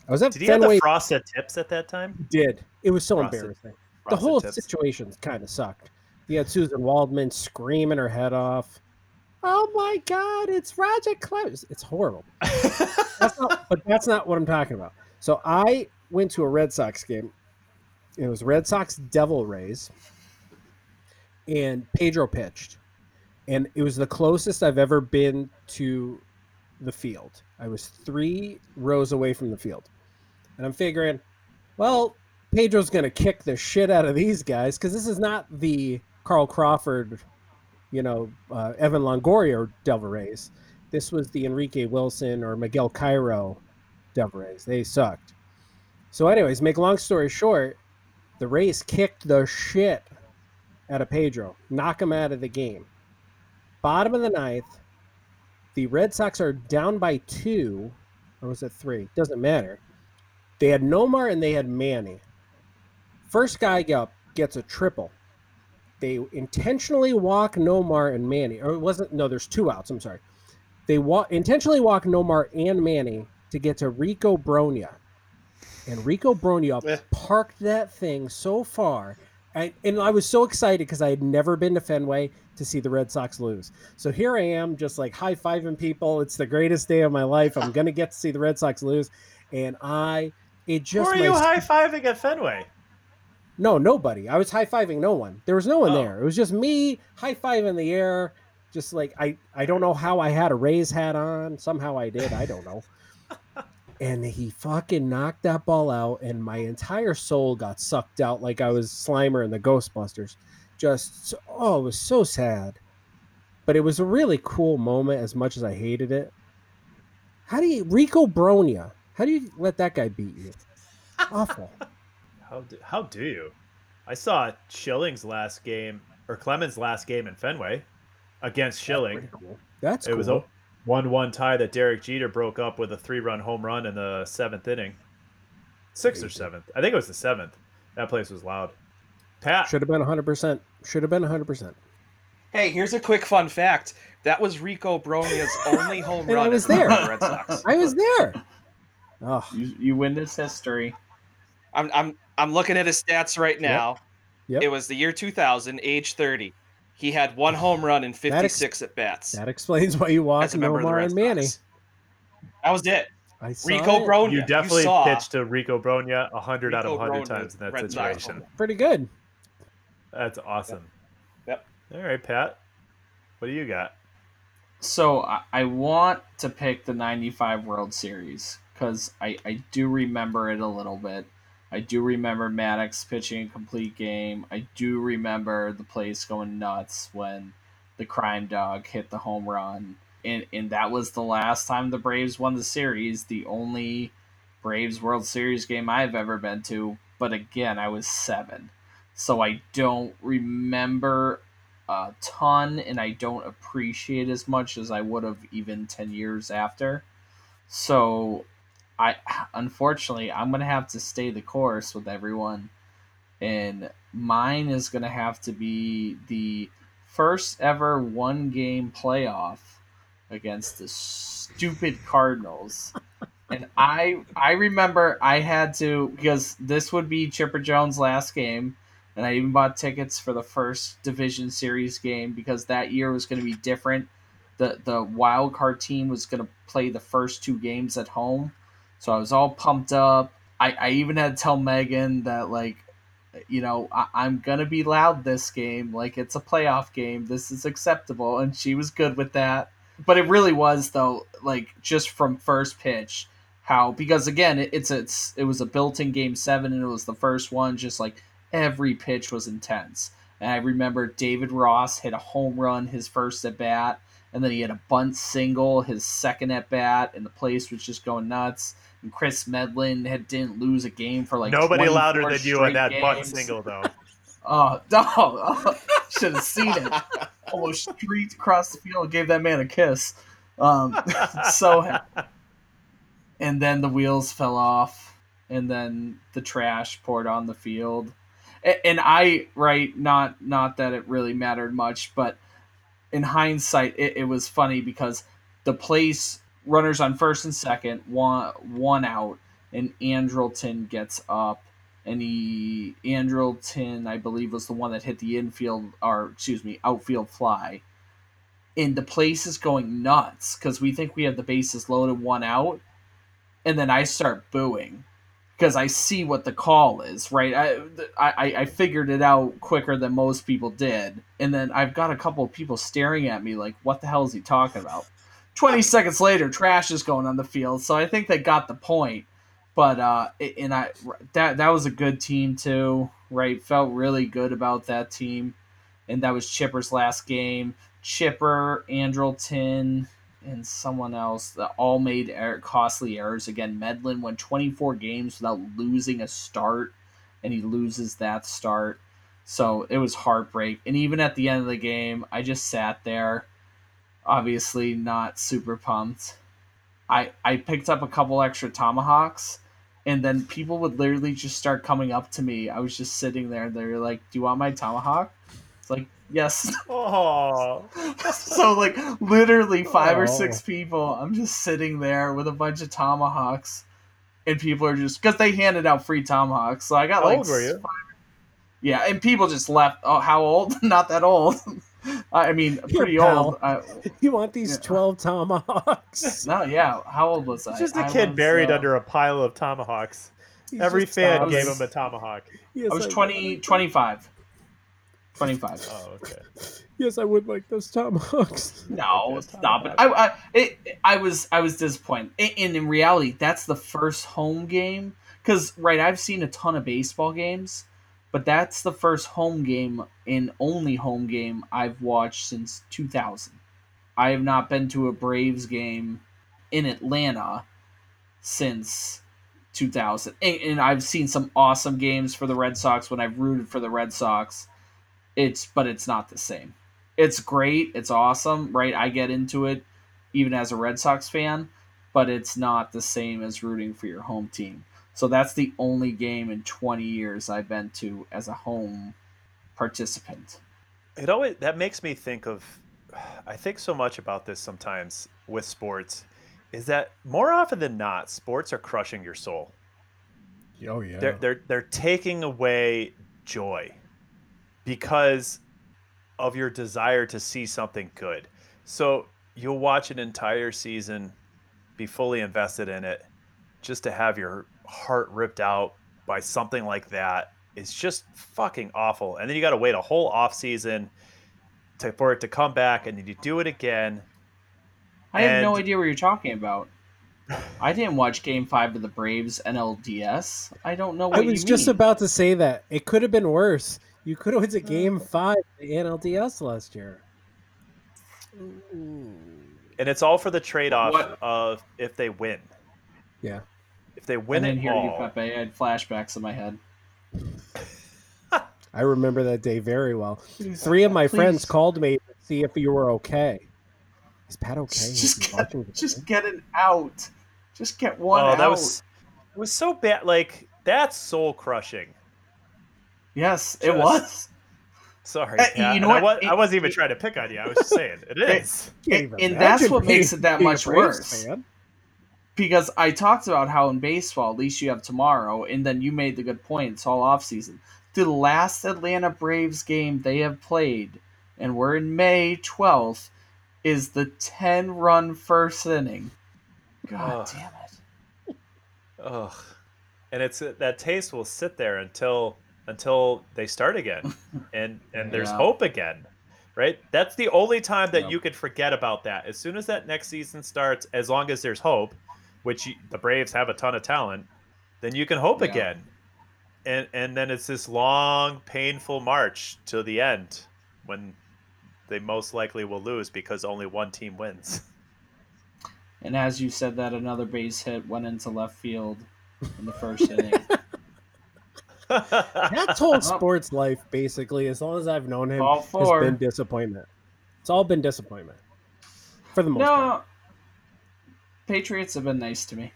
I was at Did he have the frosted tips at that time? did it was so Frosted- embarrassing the whole tips. situation kind of sucked. You had Suzyn Waldman screaming her head off. Oh my God, it's Roger Clemens. It's horrible. [laughs] That's not, but that's not what I'm talking about. So I went to a Red Sox game. It was Red Sox Devil Rays, and Pedro pitched, and it was the closest I've ever been to the field. I was three rows away from the field, and I'm figuring, well, Pedro's to kick the shit out of these guys because this is not the Carl Crawford, you know, uh, Evan Longoria Devil Rays. This was the Enrique Wilson or Miguel Cairo Rays. They sucked. So, anyways, make long story short, the Rays kicked the shit out of Pedro, knock him out of the game. Bottom of the ninth, the Red Sox are down by two, or was it three? Doesn't matter. They had Nomar and they had Manny. First guy up gets a triple. They intentionally walk Nomar and Manny, or it wasn't. No, there's two outs. I'm sorry. They walk intentionally walk Nomar and Manny to get to Rico Brogna, and Rico Brogna Eh. parked that thing so far. I, and I was so excited because I had never been to Fenway to see the Red Sox lose. So here I am, just like high fiving people. It's the greatest day of my life. I'm gonna get to see the Red Sox lose, and I it Who are you high fiving at Fenway? no, nobody. I was high fiving no one. There was no one Oh. there. It was just me high five in the air. Just like I, I don't know how I had a Rays hat on. Somehow I did. I don't know. [laughs] and he fucking knocked that ball out, and my entire soul got sucked out like I was Slimer in the Ghostbusters. Just oh, it was so sad. But it was a really cool moment. As much as I hated it. How do you Rico Brogna? How do you let that guy beat you? Awful. [laughs] How do, how do you? I saw Schilling's last game or Clemens' last game in Fenway against Schilling. That's cool. That's It cool. was a one-one tie that Derek Jeter broke up with a three-run home run in the seventh inning, sixth or seventh. I think it was the seventh. That place was loud. Pat, Should have been 100%. Should have been 100%. Hey, here's a quick fun fact. That was Rico Brogna's only home [laughs] run I was as there. the Red Sox. I was there. Oh, You, you win this history. I'm I'm I'm looking at his stats right now. Yep. It was the year 2000, age 30. He had one home run in 56 at bats that explains why you as watch a member of the and Manny. Sox. That was it. I saw Rico it. Brogna. you definitely saw pitched to Rico Brogna hundred out of Rico hundred Brogna, times in that Red Sox. situation. Pretty good. That's awesome. Yep. All right, Pat. What do you got? So I, I want to pick the 95 World Series because I, I do remember it a little bit. I do remember Maddux pitching a complete game. I do remember the place going nuts when the crime dog hit the home run. And, and that was the last time the Braves won the series, the only Braves World Series game I've ever been to but again, I was seven, so I don't remember a ton, and I don't appreciate as much as I would have even ten years after. So, I unfortunately I'm gonna have to stay the course with everyone, and mine is gonna have to be the first ever one game playoff against the stupid Cardinals. [laughs] and I I remember I had to because this would be Chipper Jones' last game, and I even bought tickets for the first division series game because that year was going to be different. The the wild card team was going to play the first two games at home, so I was all pumped up. I, I even had to tell Megan that like you know, I- I'm gonna be loud this game. Like it's a playoff game. This is acceptable, and she was good with that. But it really was though, like just from first pitch, how because again, it, it's it's it was a built-in game seven, and it was the first one. Just like every pitch was intense. And I remember David Ross hit a home run his first at bat, and then he had a bunt single his second at bat, and the place was just going nuts. And Kris Medlen had didn't lose a game for like Nobody louder than you on that butt single, though. [laughs] Oh, [laughs] no. Should have seen it. Almost streaked across the field, gave that man a kiss. Um, [laughs] so happy. And then the wheels fell off, and then the trash poured on the field. A- And I, right, not not that it really mattered much, but in hindsight, it, it was funny because the place runners on first and second, one one out, and Andrelton gets up and he Andrelton, I believe, was the one that hit the infield or excuse me, outfield fly. And the place is going nuts because we think we have the bases loaded, one out, and then I start booing because I see what the call is. Right, I, I I figured it out quicker than most people did, and then I've got a couple of people staring at me like, "What the hell is he talking about?" Twenty seconds later, trash is going on the field, so I think they got the point. But uh and i that that was a good team too right? Felt really good about that team. And that was chipper's last game. Chipper andrelton and someone else that all made er- costly errors again. Medlen went 24 games without losing a start and he loses that start. So it was heartbreak. And even at the end of the game i just sat there obviously not super pumped I, I picked up a couple extra tomahawks and then people would literally just start coming up to me. I was just sitting there and they were like, Do you want my tomahawk? It's like, Yes. [laughs] Oh, so like literally five or Oh. six people. I'm just sitting there with a bunch of tomahawks and people are just because they handed out free tomahawks. So I got How like old were you? five- Yeah, and people just left. Oh, how old? [laughs] Not that old. [laughs] I mean, pretty old. I, [laughs] You want these Yeah. 12 tomahawks? [laughs] no, yeah. How old was I? just a I kid was, buried uh, under a pile of tomahawks. Every fan I was- gave him a tomahawk. Yes, I was would 20, 25. 25. Oh, okay. Yes, I would like those tomahawks. No, stop it. I, I, it, I was, I was disappointed. And in reality, that's the first home game. Because right, I've seen a ton of baseball games, but that's the first home game and only home game I've watched since 2000. I have not been to a Braves game in Atlanta since 2000. And, and I've seen some awesome games for the Red Sox when I've rooted for the Red Sox. It's, but it's not the same it's great. It's awesome, right? I get into it even as a Red Sox fan, but it's not the same as rooting for your home team. So that's the only game in 20 years I've been to as a home participant. It always that makes me think of. I think so much about this sometimes with sports, is that more often than not, sports are crushing your soul. Oh, yeah. They're they're they're taking away joy because of your desire to see something good. So you'll watch an entire season, be fully invested in it, just to have your heart ripped out by something like that is just fucking awful. And then you got to wait a whole off season to, for it to come back, and then you do it again. I have no idea what you're talking about. I didn't watch Game Five of the Braves NLDS. I don't know what I was you just mean. about to say that. It could have been worse. You could have went to uh. game five of the NLDS last year. And it's all for the trade off of if they win. Yeah. If they I win didn't it hear you, Pepe. I had flashbacks in my head. [laughs] I remember that day very well. Three of my friends called me to see if you were okay. Is Pat okay? Is Just he get, just get it out. Just get one oh, out. that was it was so bad. Like that's soul crushing. yes, it was. Sorry, Uh, Pat. you know And I, what? was, I It- wasn't even it- trying to pick on you. I was just saying it [laughs] is. Can't And- that's what makes it that much worse. fan. Because I talked about how in baseball, at least you have tomorrow, and then you made the good point. It's all off season. The last Atlanta Braves game they have played, and we're in May twelfth, is the ten run first inning. God Ugh. damn it! Ugh. And it's that taste will sit there until until they start again, [laughs] and and there's Yeah. hope again, right? That's the only time that Yep. you can forget about that. As soon as that next season starts, as long as there's hope, which you, the Braves have a ton of talent, then you can hope Yeah. again, and and then it's this long, painful march to the end when they most likely will lose because only one team wins. And as you said that, another base hit went into left field in the first inning. [laughs] That's whole sports life, basically, as long as I've known him, All has been disappointment. It's all been disappointment for the most part. No, Patriots have been nice to me.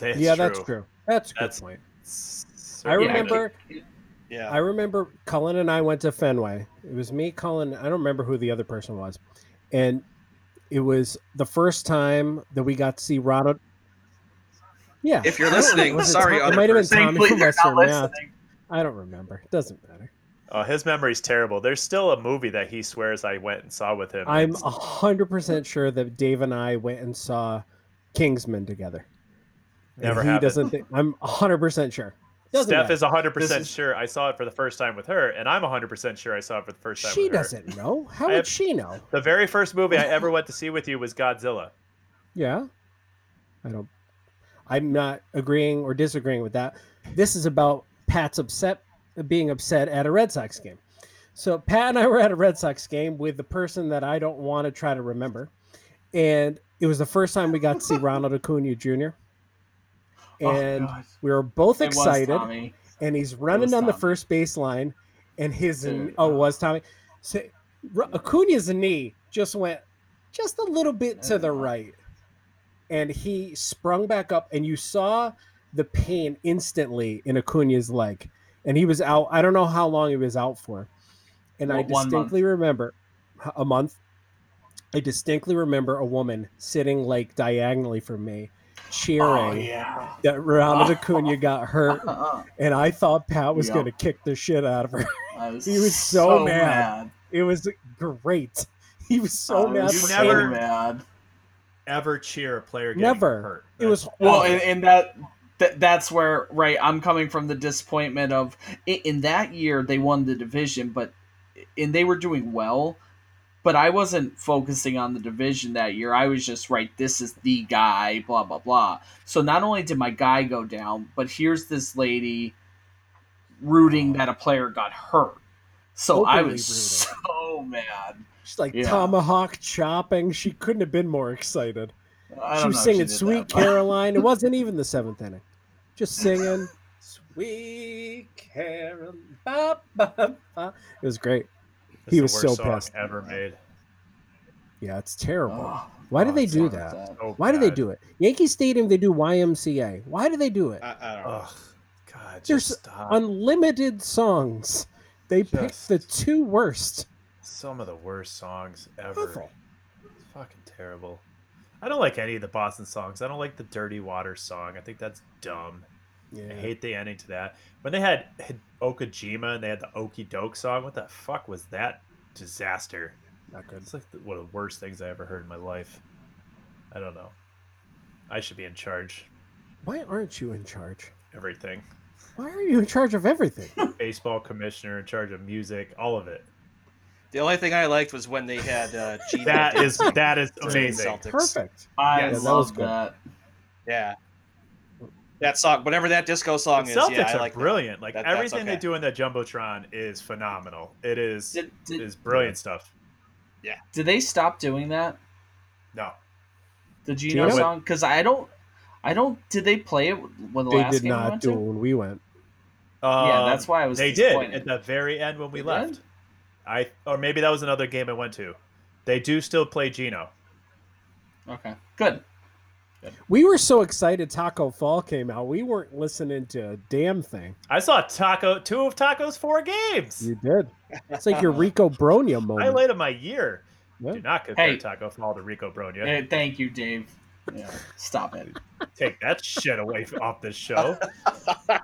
yeah, That's true. that's true. That's a good That's- point. I remember. Yeah. I remember Cullen and I went to Fenway. It was me, Cullen. I don't remember who the other person was, and it was the first time that we got to see Ronald. Yeah, If you're I don't know. listening, Was sorry, Tom- it might have been person. Tommy Thankfully, from Western Mass. I don't remember. It doesn't matter. Oh, his memory's terrible. There's still a movie that he swears I went and saw with him. I'm It's- hundred percent sure that Dave and I went and saw Kingsman together. And Never he happened. doesn't. Think, I'm hundred percent sure. Doesn't Steph matter. is 100% is- sure I saw it for the first time with her, and I'm 100% sure I saw it for the first time She with her. doesn't know. How I would have- she know? The very first movie I ever [laughs] went to see with you was Godzilla. Yeah. I don't. I'm not agreeing or disagreeing with that. This is about Pat's upset, being upset at a Red Sox game. So Pat and I were at a Red Sox game with the person that I don't want to try to remember, and it was the first time we got to see [laughs] Ronald Acuna Jr. Oh, And God. we were both It excited. And he's running on the Tommy. first baseline, and his Dude. oh was Tommy. So, Acuna's knee just went just a little bit to the uh. right, and he sprung back up, and you saw the pain instantly in Acuna's leg, and he was out. I don't know how long he was out for, and I One- one distinctly remember a month. I distinctly remember a woman sitting like diagonally from me, cheering Oh yeah. that Ronald Acuna got [laughs] hurt and I thought Pat was Yeah. going to kick the shit out of her. was [laughs] He was so mad. It was great. [laughs] He was so I mad. was You so never- mad. Ever cheer a player getting Never. hurt. It was Well, and, and that, that that's where right I'm coming from the disappointment of in, in that year they won the division, but and they were doing well, but I wasn't focusing on the division that year. I was just right. This is the guy. Blah blah blah. So not only did my guy go down, but here's this lady rooting that a player got hurt. So I Openly was [laughs] so mad. She's like Yeah. tomahawk chopping. She couldn't have been more excited. I She was singing did "Sweet that, [laughs] Caroline." It wasn't even the seventh inning. Just singing [laughs] "Sweet Caroline." Ba, ba, ba. It was great. It's He the was worst so song pissed. ever made. Yeah, it's terrible. Oh, Why do oh, they do fuck that? Oh, Why do they do it? Yankee Stadium, they do YMCA. Why do they do it? I, I don't know. Ugh, God, There's just stop. unlimited songs. They picked Just- the two worst. Some of the worst songs ever. Awful. It's fucking terrible. I don't like any of the Boston songs. I don't like the Dirty Water song. I think that's dumb. Yeah. I hate the ending to that. When they had, had Okajima and they had the Okie Doke song, what the fuck was that disaster? Not good. It's like the, one of the worst things I ever heard in my life. I don't know. I should be in charge. Why aren't you in charge? Everything. Why are you in charge of everything? [laughs] Baseball commissioner, in charge of music, all of it. The only thing I liked was when they had uh, [laughs] Gino That is that is amazing. Celtics. Perfect. I Yeah, that was love good. that. Yeah. That song, whatever that disco song The is, Celtics yeah, I are like that. brilliant. Like That- that's everything they do in that jumbotron is phenomenal. It is Did, did, is brilliant stuff. Yeah. Did they stop doing that? No, The Gino Gino? song? Because I don't, I don't. Did they play it when the They last did game we not went do it to? when we went. Yeah, Um, that's why I was They did at the very end when we They left. did? I or maybe that was another game I went to. They do still play Gino. Okay, good. We were so excited Tacko Fall came out. We weren't listening to a damn thing. I saw Tacko two of Tacko's four games. You did. It's like your Rico Brogna [laughs] moment. Highlight of my year. Yeah. Do not compare Hey. Tacko Fall to Rico Brogna. Hey, thank you, Dave. Yeah, stop it. Take that shit away f- off this show. [laughs]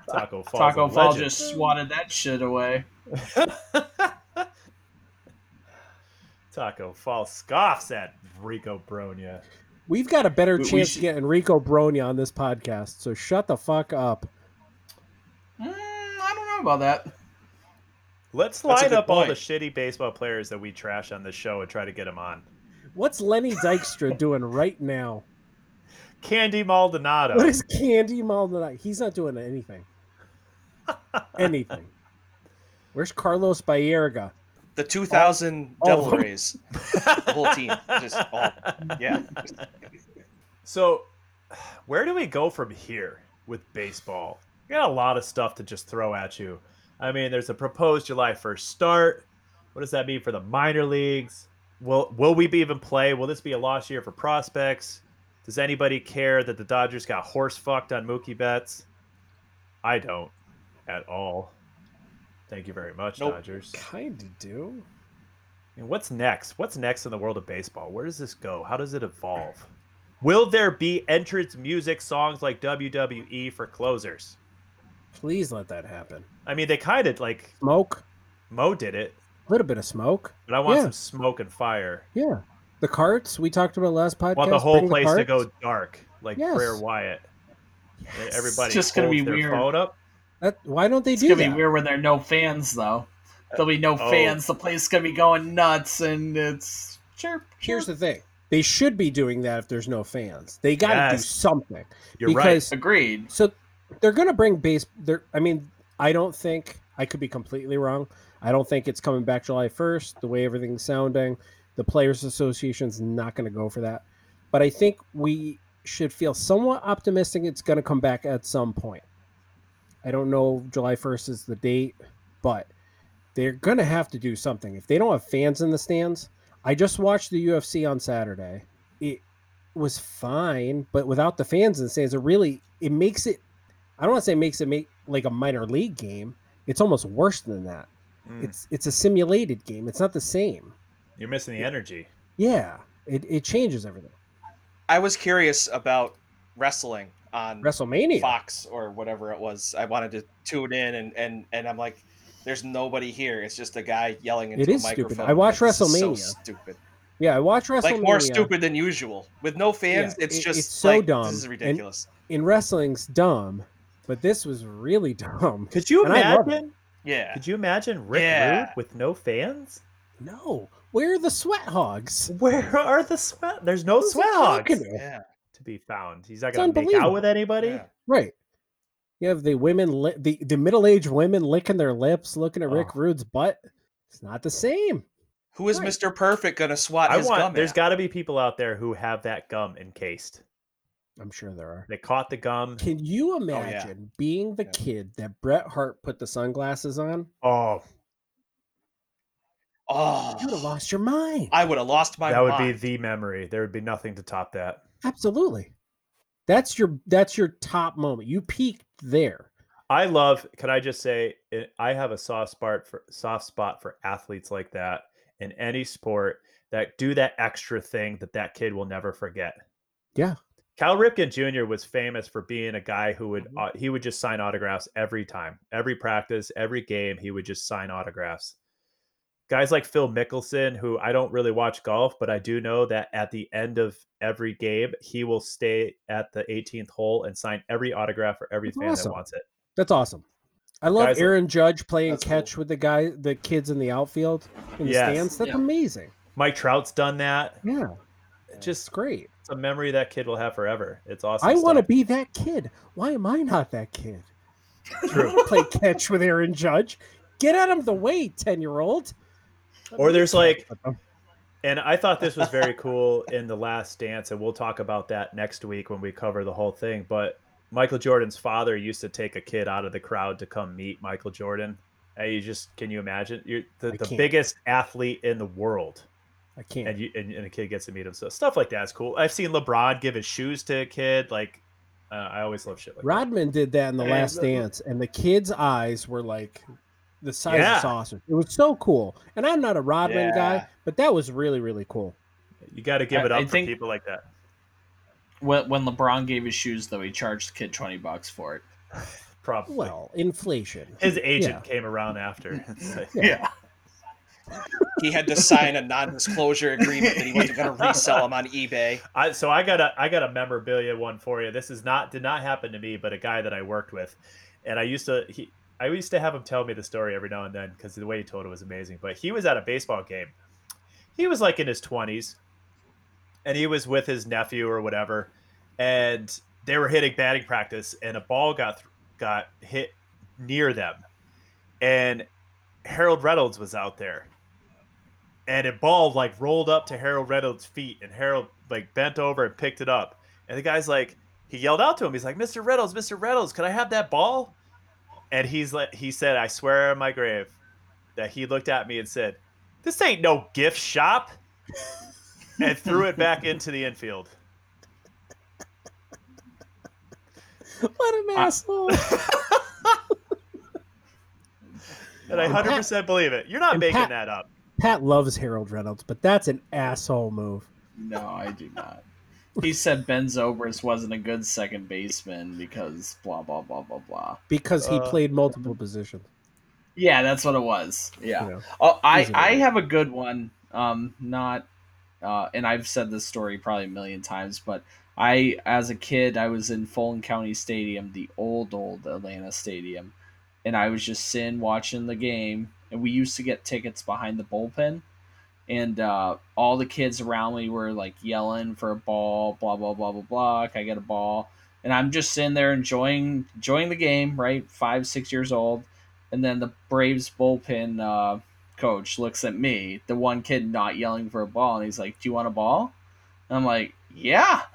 Tacko Fall. Tacko Fall just swatted that shit away. [laughs] Tacko Fall scoffs at Rico Brogna. We've got a better We- we chance should- of getting Rico Brogna on this podcast, so shut the fuck up. Mm, I don't know about that. Let's That's line good up all the shitty baseball players that we trash on this show and try to get them on. What's Lenny Dykstra [laughs] doing right now? Candy Maldonado. What is Candy Maldonado? He's not doing anything. [laughs] anything. Where's Carlos Baerga? The 2000 all Devil them. Rays, the whole team, just all, yeah. So, where do we go from here with baseball? We got a lot of stuff to just throw at you. I mean, there's a proposed July 1st start. What does that mean for the minor leagues? Will will we be even play? Will this be a lost year for prospects? Does anybody care that the Dodgers got horse fucked on Mookie Betts? I don't at all. Thank you very much, Nope. Dodgers. Kind of do. And what's next? What's next in the world of baseball? Where does this go? How does it evolve? Will there be entrance music songs like WWE for closers? Please let that happen. I mean, they kind of like Smoke. Mo did it, A little bit of smoke. but I want Yeah. some smoke and fire. Yeah. The carts we talked about last podcast. I want the whole bring the place to go dark, like Yes. Bray Wyatt. Yes. Everybody It's just gonna be their weird. phone up. That, why don't they It's do gonna that? be weird when there are no fans, though. There'll be no Oh. fans. The place is gonna be going nuts, and it's chirp. Here's the thing. They should be doing that if there's no fans. They got to do something. You're right. because agreed. so they're going to bring base they're I mean, I don't think I could be completely wrong. I don't think it's coming back July 1st the way everything's sounding. The players association's not going to go for that. But I think we should feel somewhat optimistic it's going to come back at some point. I don't know July 1st is the date, but they're going to have to do something. If they don't have fans in the stands, I just watched the UFC on Saturday. It was fine, but without the fans in the stands, it really it makes it. I don't want to say it makes it make like a minor league game. It's almost worse than that. Mm, It's it's a simulated game. It's not the same. you're missing the energy. Yeah, it, it changes everything. I was curious about wrestling on WrestleMania. Fox or whatever it was. I wanted to tune in, and and and I'm like, there's nobody here. It's just a guy yelling into It a is stupid. microphone. I watch Like, this is so WrestleMania. stupid. Yeah, I watch WrestleMania. Like more stupid than usual. With no fans, Yeah, it's it- just it's so like, dumb. This is And- ridiculous. In wrestling's dumb, but this was really [laughs] dumb. Could you And I love it. imagine? yeah. Could you imagine Rick Yeah. Rude with no fans? No, where are the sweat hogs? Where are the sweat? There's no Who's sweat hogs? Yeah. To be found. He's not going to make out with anybody. yeah. Right. You have the women, li- the the middle aged women licking their lips, looking at Rick Oh. Rude's butt. It's not the same. Who is Right. Mr. Perfect gonna swat I his want. gum There's at? got to be people out there who have that gum encased. I'm sure there are. They caught the gum. Can you oh, yeah. imagine being the Yeah. kid that Bret Hart put the sunglasses on? Oh, Oh, You would have lost your mind. I would have lost my that would be the memory. There would be nothing to top that. Absolutely. That's your that's your top moment. You peaked there. I love. Can I just say, I have a soft spot for soft spot for athletes like that in any sport that do that extra thing that that kid will never forget. Yeah. Cal Ripken Jr. was famous for being a guy who would Mhm. uh, he would just sign autographs every time, every practice, every game. He would just sign autographs. Guys like Phil Mickelson, who I don't really watch golf, but I do know that at the end of every game, he will stay at the 18th hole and sign every autograph for every That's fan awesome. that wants it. That's awesome. I love Guys like- Aaron Judge playing That's catch with the guy, the kids in the outfield in the Yes. stands. That's Yeah. amazing. Mike Trout's done that. Yeah, It's it's just great. it's a memory that kid will have forever. It's awesome. I want to be that kid. Why am I not that kid? True. [laughs] Play catch with Aaron Judge. Get out of the way, ten year old. Or there's like, and I thought this was very cool [laughs] in the Last Dance, and we'll talk about that next week when we cover the whole thing. But Michael Jordan's father used to take a kid out of the crowd to come meet Michael Jordan. And you just can you imagine? You're the, the biggest athlete in the world, I can't. and you and, and a kid gets to meet him. So stuff like that's cool. I've seen LeBron give his shoes to a kid. Like uh, I always love shit like that. Rodman did that in the And Last the- Dance, and the kids' eyes were like the size Yeah. of saucers. It was so cool. And I'm not a Rodman Yeah. guy, but that was really really cool. You got to give I- it up I for think- people like that. When, when LeBron gave his shoes, though, he charged the kid twenty bucks for it. [laughs] Probably. Well, inflation. his agent Yeah. came around after. [laughs] It's Yeah. [laughs] He had to sign a non-disclosure agreement that he wasn't going to resell them on eBay. I, so I got a I got a memorabilia one for you. This is not did not happen to me, but a guy that I worked with, and I used to he I used to have him tell me the story every now and then because the way he told it was amazing. But he was at a baseball game. He was like in his twenties, and he was with his nephew or whatever, and they were hitting batting practice, and a ball got got hit near them, and Harold Reynolds was out there and a ball like rolled up to Harold Reynolds' feet, and Harold like bent over and picked it up. And the guy's like, he yelled out to him. He's like, "Mr. Reynolds, Mr. Reynolds, can I have that ball?" And he's like, he said, "I swear on my grave that he looked at me and said, "This ain't no gift shop," and threw it back [laughs] into the infield. what an I- asshole! [laughs] And I And hundred Pat- percent believe it. You're not making Pat- that up. Pat loves Harold Reynolds, but that's an asshole move. No, I do not. He said Ben Zobrist wasn't a good second baseman because blah blah blah blah blah. Because he Uh, played multiple positions. Yeah, that's what it was. Yeah. you know. Oh, I I have a good one. Um, not, uh, and I've said this story probably a million times, but I, as a kid, I was in Fulton County Stadium, the old old Atlanta Stadium, and I was just sitting watching the game. And we used to get tickets behind the bullpen, and uh, all the kids around me were like yelling for a ball, blah blah blah blah blah. Can I get a ball? And I'm just sitting there enjoying enjoying the game, right? Five six years old, and then the Braves bullpen uh, coach looks at me, the one kid not yelling for a ball, and he's like, "Do you want a ball?" And I'm like, "Yeah." [laughs]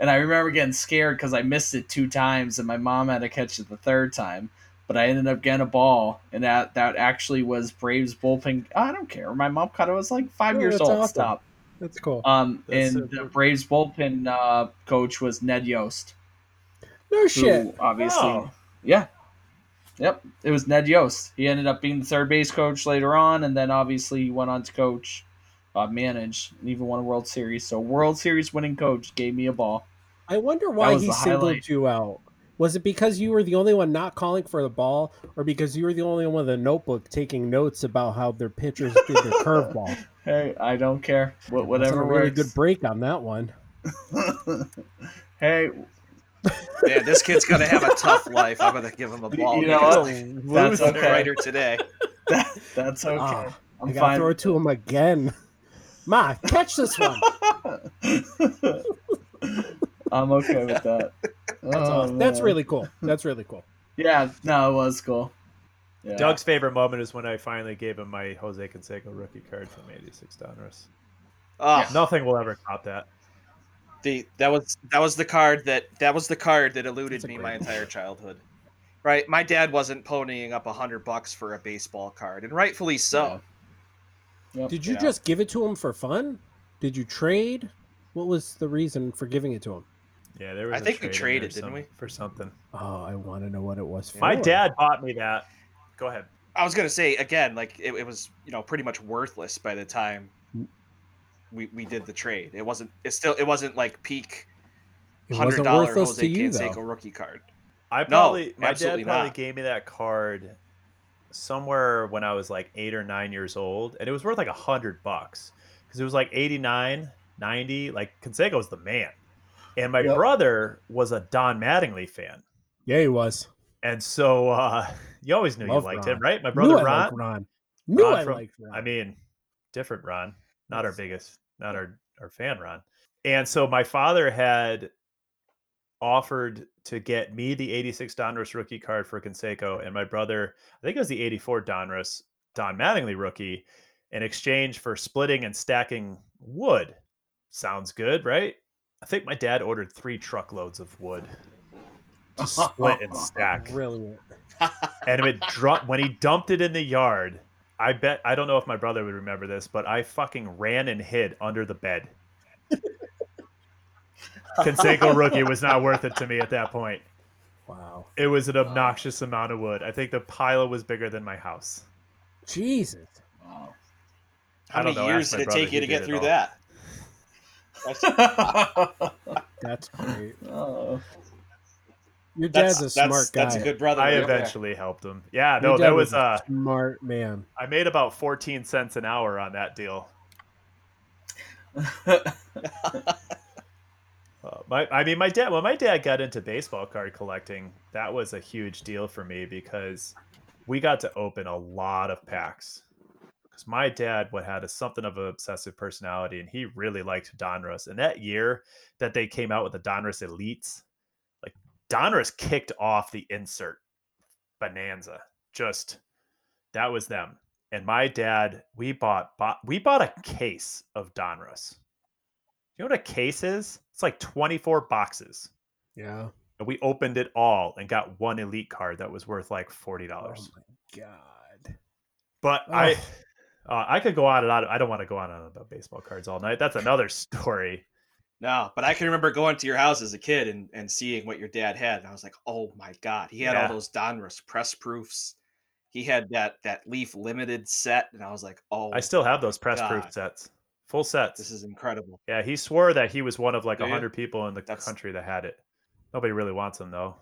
And I remember getting scared because I missed it two times, and my mom had to catch it the third time. But I ended up getting a ball, and that that actually was Braves bullpen. I don't care. My mom caught it. I was like five Oh, years old. awesome. Stop. That's cool. Um, That's and the. Braves bullpen uh, coach was Ned Yost no who shit. obviously Oh. yeah yep it was ned yost he ended up being the third base coach later on and then obviously he went on to coach uh, manage and even won a world series so world series winning coach gave me a ball I wonder why he singled highlight. you out. Was it because you were the only one not calling for the ball, or because you were the only one with a notebook taking notes about how their pitchers did their [laughs] curveball? hey i don't care what, That's whatever a really works. good break on that one. [laughs] hey Man, this kid's going to have a tough life. I'm going to give him a ball. You know what? That's okay. writer today. [laughs] that, that's okay Ah, i'm I gotta fine throw it to him again. Ma, catch this one. i'm okay with that That's, Oh, awesome. That's really cool. That's really cool. yeah no it was cool yeah. Doug's favorite moment is when I finally gave him my Jose Canseco rookie card from '86 Donruss. Oh, Nothing will ever top that. the that was that was the card that that was the card that eluded me my entire childhood. Right, my dad wasn't ponying up a hundred bucks for a baseball card, and rightfully so. Yep. Did you Yeah. just give it to him for fun? Did you trade? What was the reason for giving it to him? Yeah, there was. I a think we trade in traded, didn't some- we? for something? Oh, I want to know what it was for. My dad bought me that. Go ahead. I was gonna say again, like it, it was, you know, pretty much worthless by the time mm. we, we did the trade. It wasn't. It still. It wasn't like peak It hundred wasn't worthless Jose to you, Canseco though. rookie card. I probably my dad probably not. gave me that card somewhere when I was like eight or nine years old, and it was worth like a hundred bucks because it was like 89, 90. Like Canseco was the man, and my Yep. brother was a Don Mattingly fan, Yeah, he was. and so uh, you always knew Love you liked Ron. him, right? My brother I Ron. liked Ron. Knew Ron I from- liked Ron. I mean, different Ron, not our biggest, not our our fan Ron. And so my father had offered to get me the 86 Donruss rookie card for Canseco and my brother, I think it was the 84 Donruss Don Mattingly rookie in exchange for splitting and stacking wood. Sounds good, right? I think my dad ordered three truckloads of wood. to split and [laughs] stack. Brilliant. and it dru- when he dumped it in the yard, I bet I don't know if my brother would remember this, but I fucking ran and hid under the bed. Canseco rookie was not worth it to me at that point. Wow. It was an obnoxious amount of wood. I think the pile was bigger than my house. Jesus. Wow. How I don't many know, years did it take you to get did it through all. that? That's, [laughs] That's great. Oh. Your that's, dad's a that's, smart guy. that's a good brother. I right there. eventually helped him. Yeah, Your no, dad there was a uh smart man. I made about 14 cents an hour on that deal. [laughs] Uh, my, I mean, my dad. When my dad got into baseball card collecting, that was a huge deal for me because we got to open a lot of packs. Because my dad would had a, something of an obsessive personality, and he really liked Donruss. And that year that they came out with the Donruss Elites, like Donruss kicked off the insert bonanza. Just that was them. And my dad, we bought, bought we bought a case of Donruss. You know what a case is? It's like 24 boxes. Yeah. And we opened it all and got one elite card that was worth like $40. Oh my god. but I. uh, I could go on and on. I don't want to go on and on about baseball cards all night. That's another [laughs] story. No, but I can remember going to your house as a kid and, and seeing what your dad had, and I was like, "Oh my god!" He had Yeah. all those Donruss press proofs. He had that that Leaf Limited set, and I was like, "Oh, I still have those press proof sets. Full sets. this is incredible." yeah, he swore that he was one of like Do a you? 100 people in the That's- country that had it. Nobody really wants them though.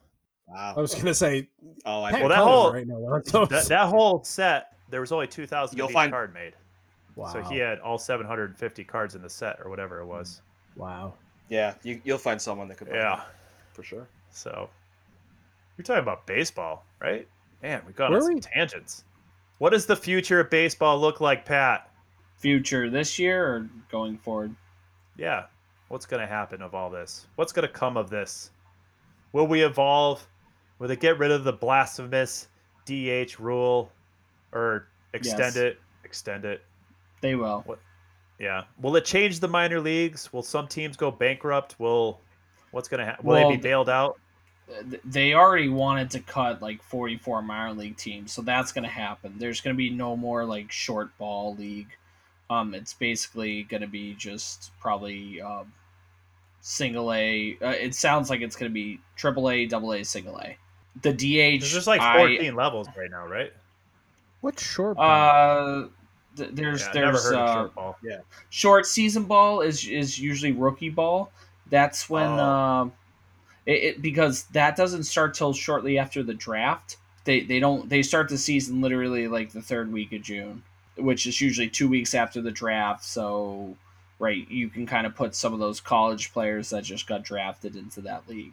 Wow. I was gonna say Oh, I Pat Well, that whole- right now. That, that whole set, there was only 2,000 You'll each find- card made. wow. So he had all 750 cards in the set or whatever it was. wow. yeah, you, you'll find someone that could. buy Yeah. that, for sure. So you're talking about baseball, right? Man, we got Were on some we? tangents. What does the future of baseball look like, Pat? Future this year or going forward? Yeah. What's going to happen of all this? What's going to come of this? Will we evolve? Will they get rid of the blasphemous DH rule or extend Yes. it? Extend it. They will. Yeah. Will it change the minor leagues? Will some teams go bankrupt? Will what's going to happen? Will Well, they be bailed out? they already wanted to cut like 44 minor league teams so that's going to happen there's going to be no more like short ball league um it's basically going to be just probably um single a uh, it sounds like it's going to be triple a double a single a the dh There's just like I- 14 levels right now, right? What's short? ball? uh th- there's Yeah, I've never there's heard of uh, short ball. short season ball is is usually rookie ball. That's when Oh. um, it, it because that doesn't start till shortly after the draft. They they don't they start the season literally like the third week of June, which is usually two weeks after the draft. So right, you can kind of put some of those college players that just got drafted into that league.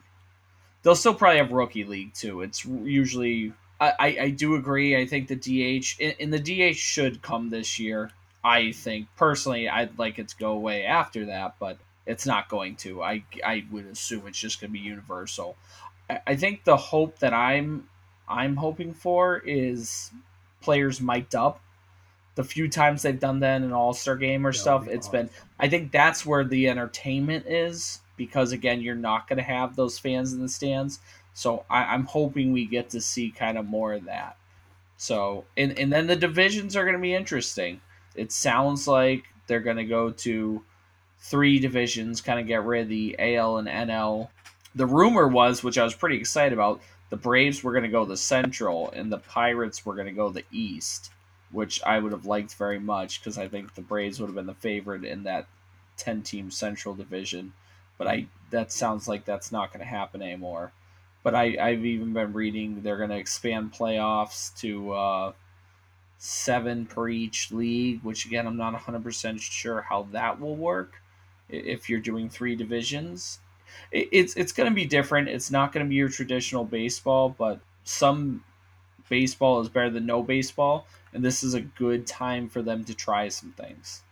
They'll still probably have rookie league too. It's usually I, I, do agree. I think the DH and the DH should come this year. I think personally, I'd like it to go away after that, but it's not going to. I I would assume it's just going to be universal. I, I think the hope that I'm I'm hoping for is players mic'd up. The few times they've done that in an All Star game or That stuff, be it's awesome. been. I think that's where the entertainment is because again, you're not going to have those fans in the stands. So I, I'm hoping we get to see kind of more of that. So and and then the divisions are going to be interesting. It sounds like they're going to go to three divisions, kind of get rid of the AL and NL. The rumor was, which I was pretty excited about, the Braves were going to go the Central and the Pirates were going to go the East, which I would have liked very much because I think the Braves would have been the favorite in that ten-team Central division. But I that sounds like that's not going to happen anymore. But I, I've even been reading they're going to expand playoffs to uh, seven per each league, which again, I'm not 100% sure how that will work if you're doing three divisions. It, it's it's going to be different. It's not going to be your traditional baseball, but some baseball is better than no baseball, and this is a good time for them to try some things.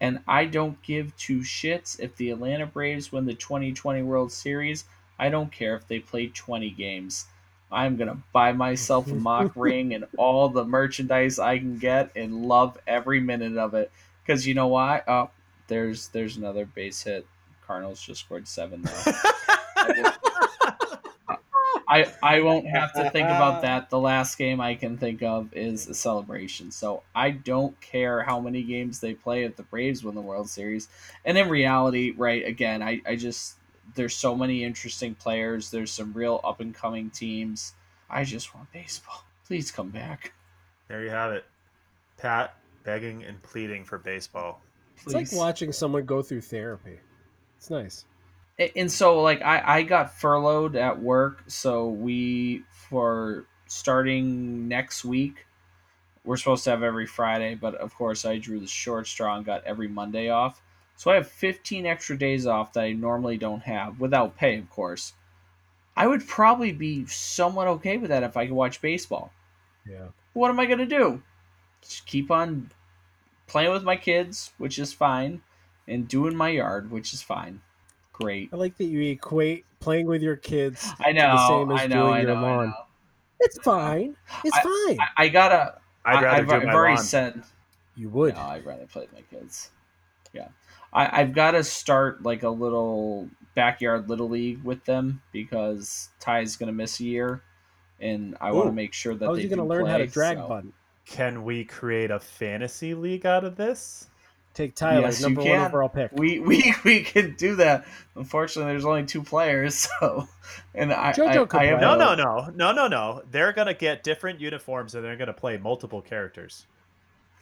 And I don't give two shits if the Atlanta Braves win the 2020 World Series. I don't care if they play 20 games. I'm going to buy myself a mock [laughs] ring and all the merchandise I can get and love every minute of it. Because you know why? Oh, there's there's another base hit. Cardinals just scored seven now. I I won't have to think about that. The last game I can think of is a celebration. So I don't care how many games they play if the Braves win the World Series. And in reality, right, again, I, I just there's so many interesting players. There's some real up and coming teams. I just want baseball. Please come back. There you have it. Pat begging and pleading for baseball. It's like watching someone go through therapy. It's nice. And so like I, I got furloughed at work so we for starting next week we're supposed to have every friday but of course i drew the short straw and got every monday off so i have 15 extra days off that i normally don't have without pay of course i would probably be somewhat okay with that if i could watch baseball Yeah. what am i going to do just keep on playing with my kids which is fine and doing my yard which is fine great I like that you equate playing with your kids. I to the know, same as I know, doing I your know, I lawn. know. It's fine. It's fine. I, I gotta. I'd rather I, have do I've my already lawn. said. you would. No, I'd rather play with my kids. Yeah, I, I've got to start like a little backyard little league with them because Ty's gonna miss a year, and I want to make sure that How's they he going to do learn how to drag so- bunt? Can we create a fantasy league out of this? Take Tyler, Yes, you number one can. overall pick. We [laughs] we we can do that. Unfortunately, there's only two players, [laughs] so and I JoJo I, could I have. No, no, no, no, no, no. They're gonna get different uniforms and they're gonna play multiple characters.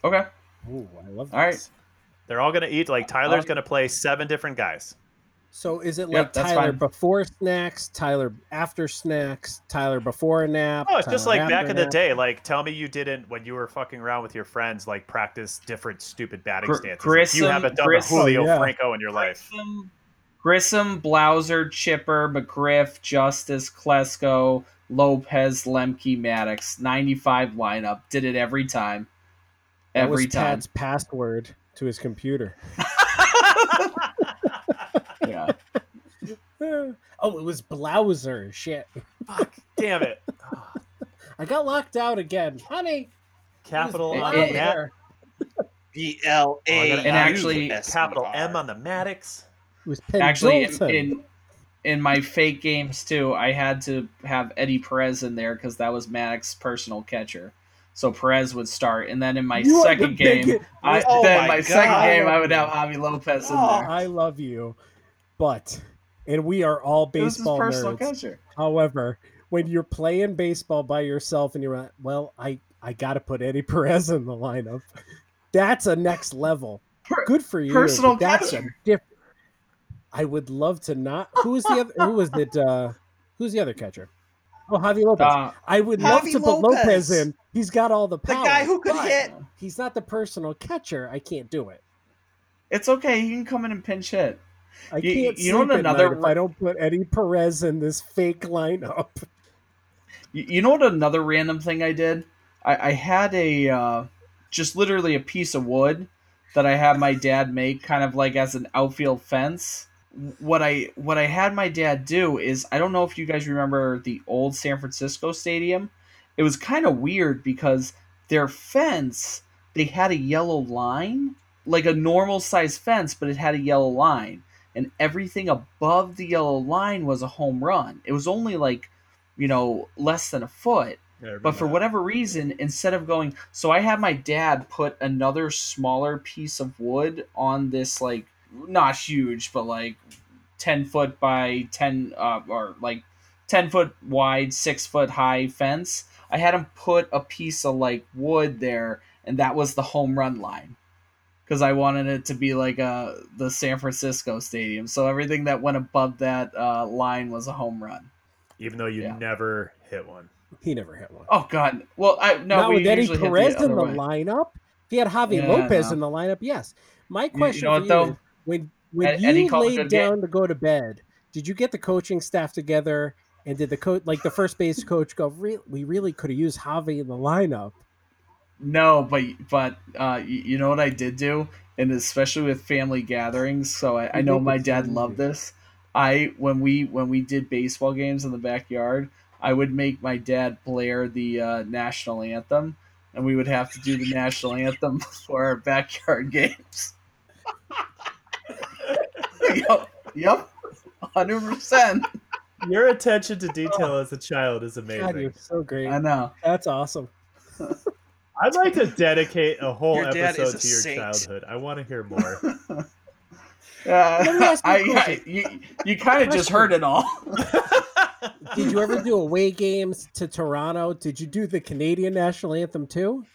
Okay, Ooh, I love this. All right. They're all gonna eat like Tyler's Um, gonna play seven different guys. So is it like that's Tyler fine. before snacks, Tyler after snacks, Tyler before a nap? Oh, it's just like back in a the day. Like, tell me you didn't when you were fucking around with your friends, like practice different stupid batting Gr- stances. Like, you Grissom- haven't done Grissom- the Julio yeah. Franco in your life. Grissom, Grissom, Blauser, Chipper, McGriff, Justice, Klesko, Lopez, Lemke, Maddux. 95 lineup. Did it every time. That Every was time. Pat's password to his computer. [laughs] Yeah. oh, it was Blauser. Shit. Fuck, damn it. [sighs] I got locked out again. Honey. Capital It- on the mat, there. B L Oh, I A. gotta And actually- capital M on the Maddux. It was Actually, in, in in my fake games too, I had to have Eddie Perez in there because that was Maddux's personal catcher. So Perez would start, and then in my You second game, I, Oh then my my second game, I would have Javi Lopez in Oh. there. I love you, but and we are all It was his baseball personal nerds. catcher. However, when you're playing baseball by yourself and you're like, well, I I got to put Eddie Perez in the lineup. That's a next level. Per- Good for you. personal that's a catcher. I would love to not. Who was the other? Who was it? Uh, who's the other catcher? Oh, Javi Lopez. Uh, I would love Javi to put Lopez Lopez. in. He's got all the power. The guy who could hit. He's not the personal catcher. I can't do it. it's okay. He can come in and pinch hit. I You- can't you know sleep what at another night if I don't put Eddie Perez in this fake lineup. You, you know what? Another random thing I did. I, I had a uh, just literally a piece of wood that I had my dad make, kind of like as an outfield fence. What I what I had my dad do is I don't know if you guys remember the old San Francisco Stadium. It was kind of weird because their fence they had a yellow line, like a normal size fence, but it had a yellow line, and everything above the yellow line was a home run. It was only like you know, less than a foot. But for whatever reason, instead of going, so I had my dad put another smaller piece of wood on this, like, not huge, but like 10 foot by 10, uh, or like 10 foot wide, 6 foot high fence. I had him put a piece of like wood there, and that was the home run line. Because I wanted it to be like uh, the San Francisco Stadium. So everything that went above that uh, line was a home run. Even though you Yeah. never hit one. He never hit one. Oh, God. Well, I no, Not we with Eddie Perez the in the way. lineup. If he had Javi Yeah, Lopez no. in the lineup, yes. My you question know for what, you though? is, when when Eddie you called a laid down to go to bed, did you get the coaching staff together and did the coach like the first base [laughs] coach go, "Re- we really could have used Javi in the lineup? No, but but uh, you, you know what I did do, and especially with family gatherings. So I, I know my dad loved this. I when we when we did baseball games in the backyard, I would make my dad blare the uh, national anthem, and we would have to do the national anthem [laughs] for our backyard games. [laughs] yep, yep, hundred percent. Your attention to detail as a child is God, amazing. you're so great. I know. That's awesome. I'd like to dedicate a whole Your dad episode is a to your saint. childhood. I want to hear more. [laughs] Uh, Let me ask you a I, I, question. you you kind of just heard it all. Did you ever do away games to Toronto? Did you do the Canadian national anthem too?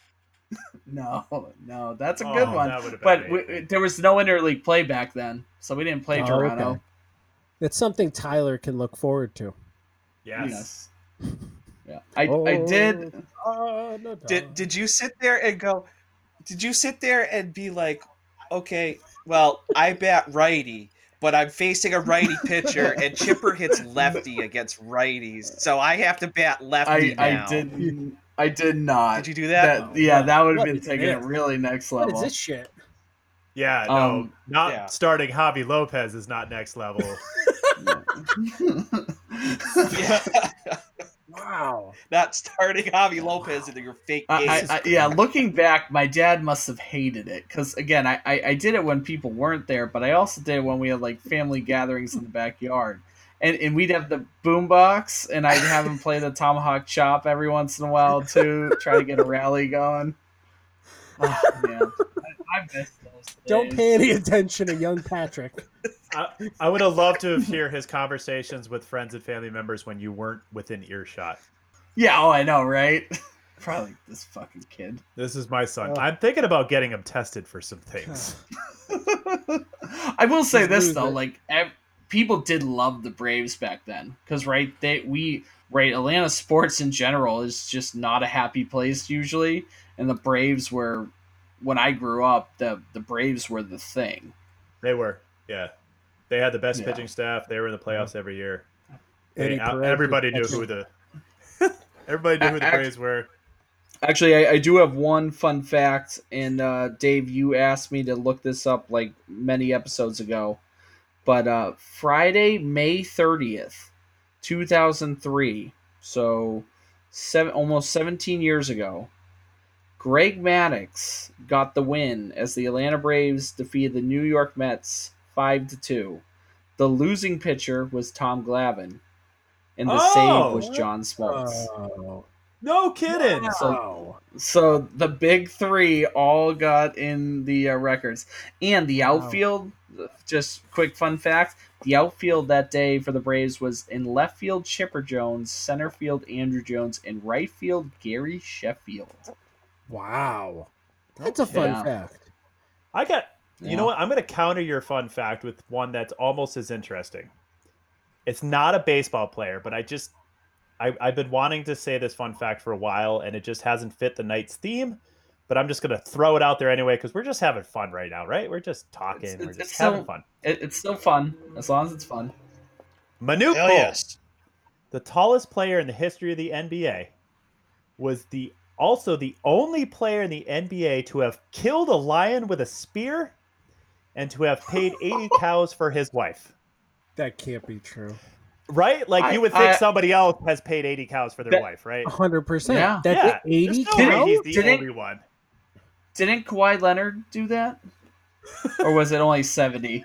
[laughs] No, no, that's a Oh, good one. that would've been But we, there was no interleague play back then, so we didn't play Oh, Toronto. okay. It's something Tyler can look forward to. yes. Yes. [laughs] Yeah, I, I oh, did. Oh, no, Did did you sit there and go? Did you sit there and be like, okay, well, I bat righty, but I'm facing a righty [laughs] pitcher, and Chipper hits lefty against righties, so I have to bat I, lefty I now. did. I did not. Did you do that? That- yeah, that would have been taking it this? really next level. is this shit? Yeah, no, Um, not yeah. starting Javi Lopez is not next level. yeah, [laughs] [laughs] Wow. not starting Javi Lopez into your fake I. I, I, yeah, looking back, my dad must have hated it because again, I, I, I did it when people weren't there, but I also did it when we had like family gatherings in the backyard, and and we'd have the boombox, and I'd have him play the tomahawk chop every once in a while too, try to get a rally going. Oh, man, I, I miss those. Days. Don't pay any attention to young Patrick. I, I would have loved to have hear his conversations with friends and family members when you weren't within earshot. Yeah, oh, I know, right? [laughs] Probably this fucking kid. This is my son. Oh. I'm thinking about getting him tested for some things. [laughs] I will say Just this lose though, it. like ev- people did love the Braves back then, because right, they we right Atlanta sports in general is just not a happy place usually, and the Braves were when I grew up, the the Braves were the thing. They were, yeah. They had the best Yeah. pitching staff. They were in the playoffs every year. They- Perez everybody was knew who the [laughs] everybody knew who the Act- Braves were. Actually, I, I do have one fun fact, and uh, Dave, you asked me to look this up like many episodes ago, but uh, Friday, May thirtieth, two thousand three, so seven almost seventeen years ago, Greg Maddux got the win as the Atlanta Braves defeated the New York Mets five to two. The losing pitcher was Tom Glavine, and the Oh! save was John Smoltz. Oh. No kidding. Wow. So the big three all got in the uh, records, and the Wow. outfield. Just quick fun fact: the outfield that day for the Braves was in left field Chipper Jones, center field Andruw Jones, and right field Gary Sheffield. Wow. That's a fun Yeah. fact. I got. You Yeah. know what? I'm going to counter your fun fact with one that's almost as interesting. It's not a baseball player, but I just I, I've been wanting to say this fun fact for a while, and it just hasn't fit the night's theme. But I'm just going to throw it out there anyway because we're just having fun right now, right? We're just talking. It's- we're it's- just it's having so- fun. It, it's still fun as long as it's fun. Manute Hell Bol, yes. the tallest player in the history of the NBA, was the also the only player in the NBA to have killed a lion with a spear and to have paid 80 [laughs] cows for his wife. That can't be true. Right? Like I- you would think I- somebody else has paid 80 cows for their That- wife, right? hundred percent. Yeah. That's yeah. eighty There's no cows. way he's the Didn't- only one. Didn't Kawhi Leonard do that, or was it only seventy?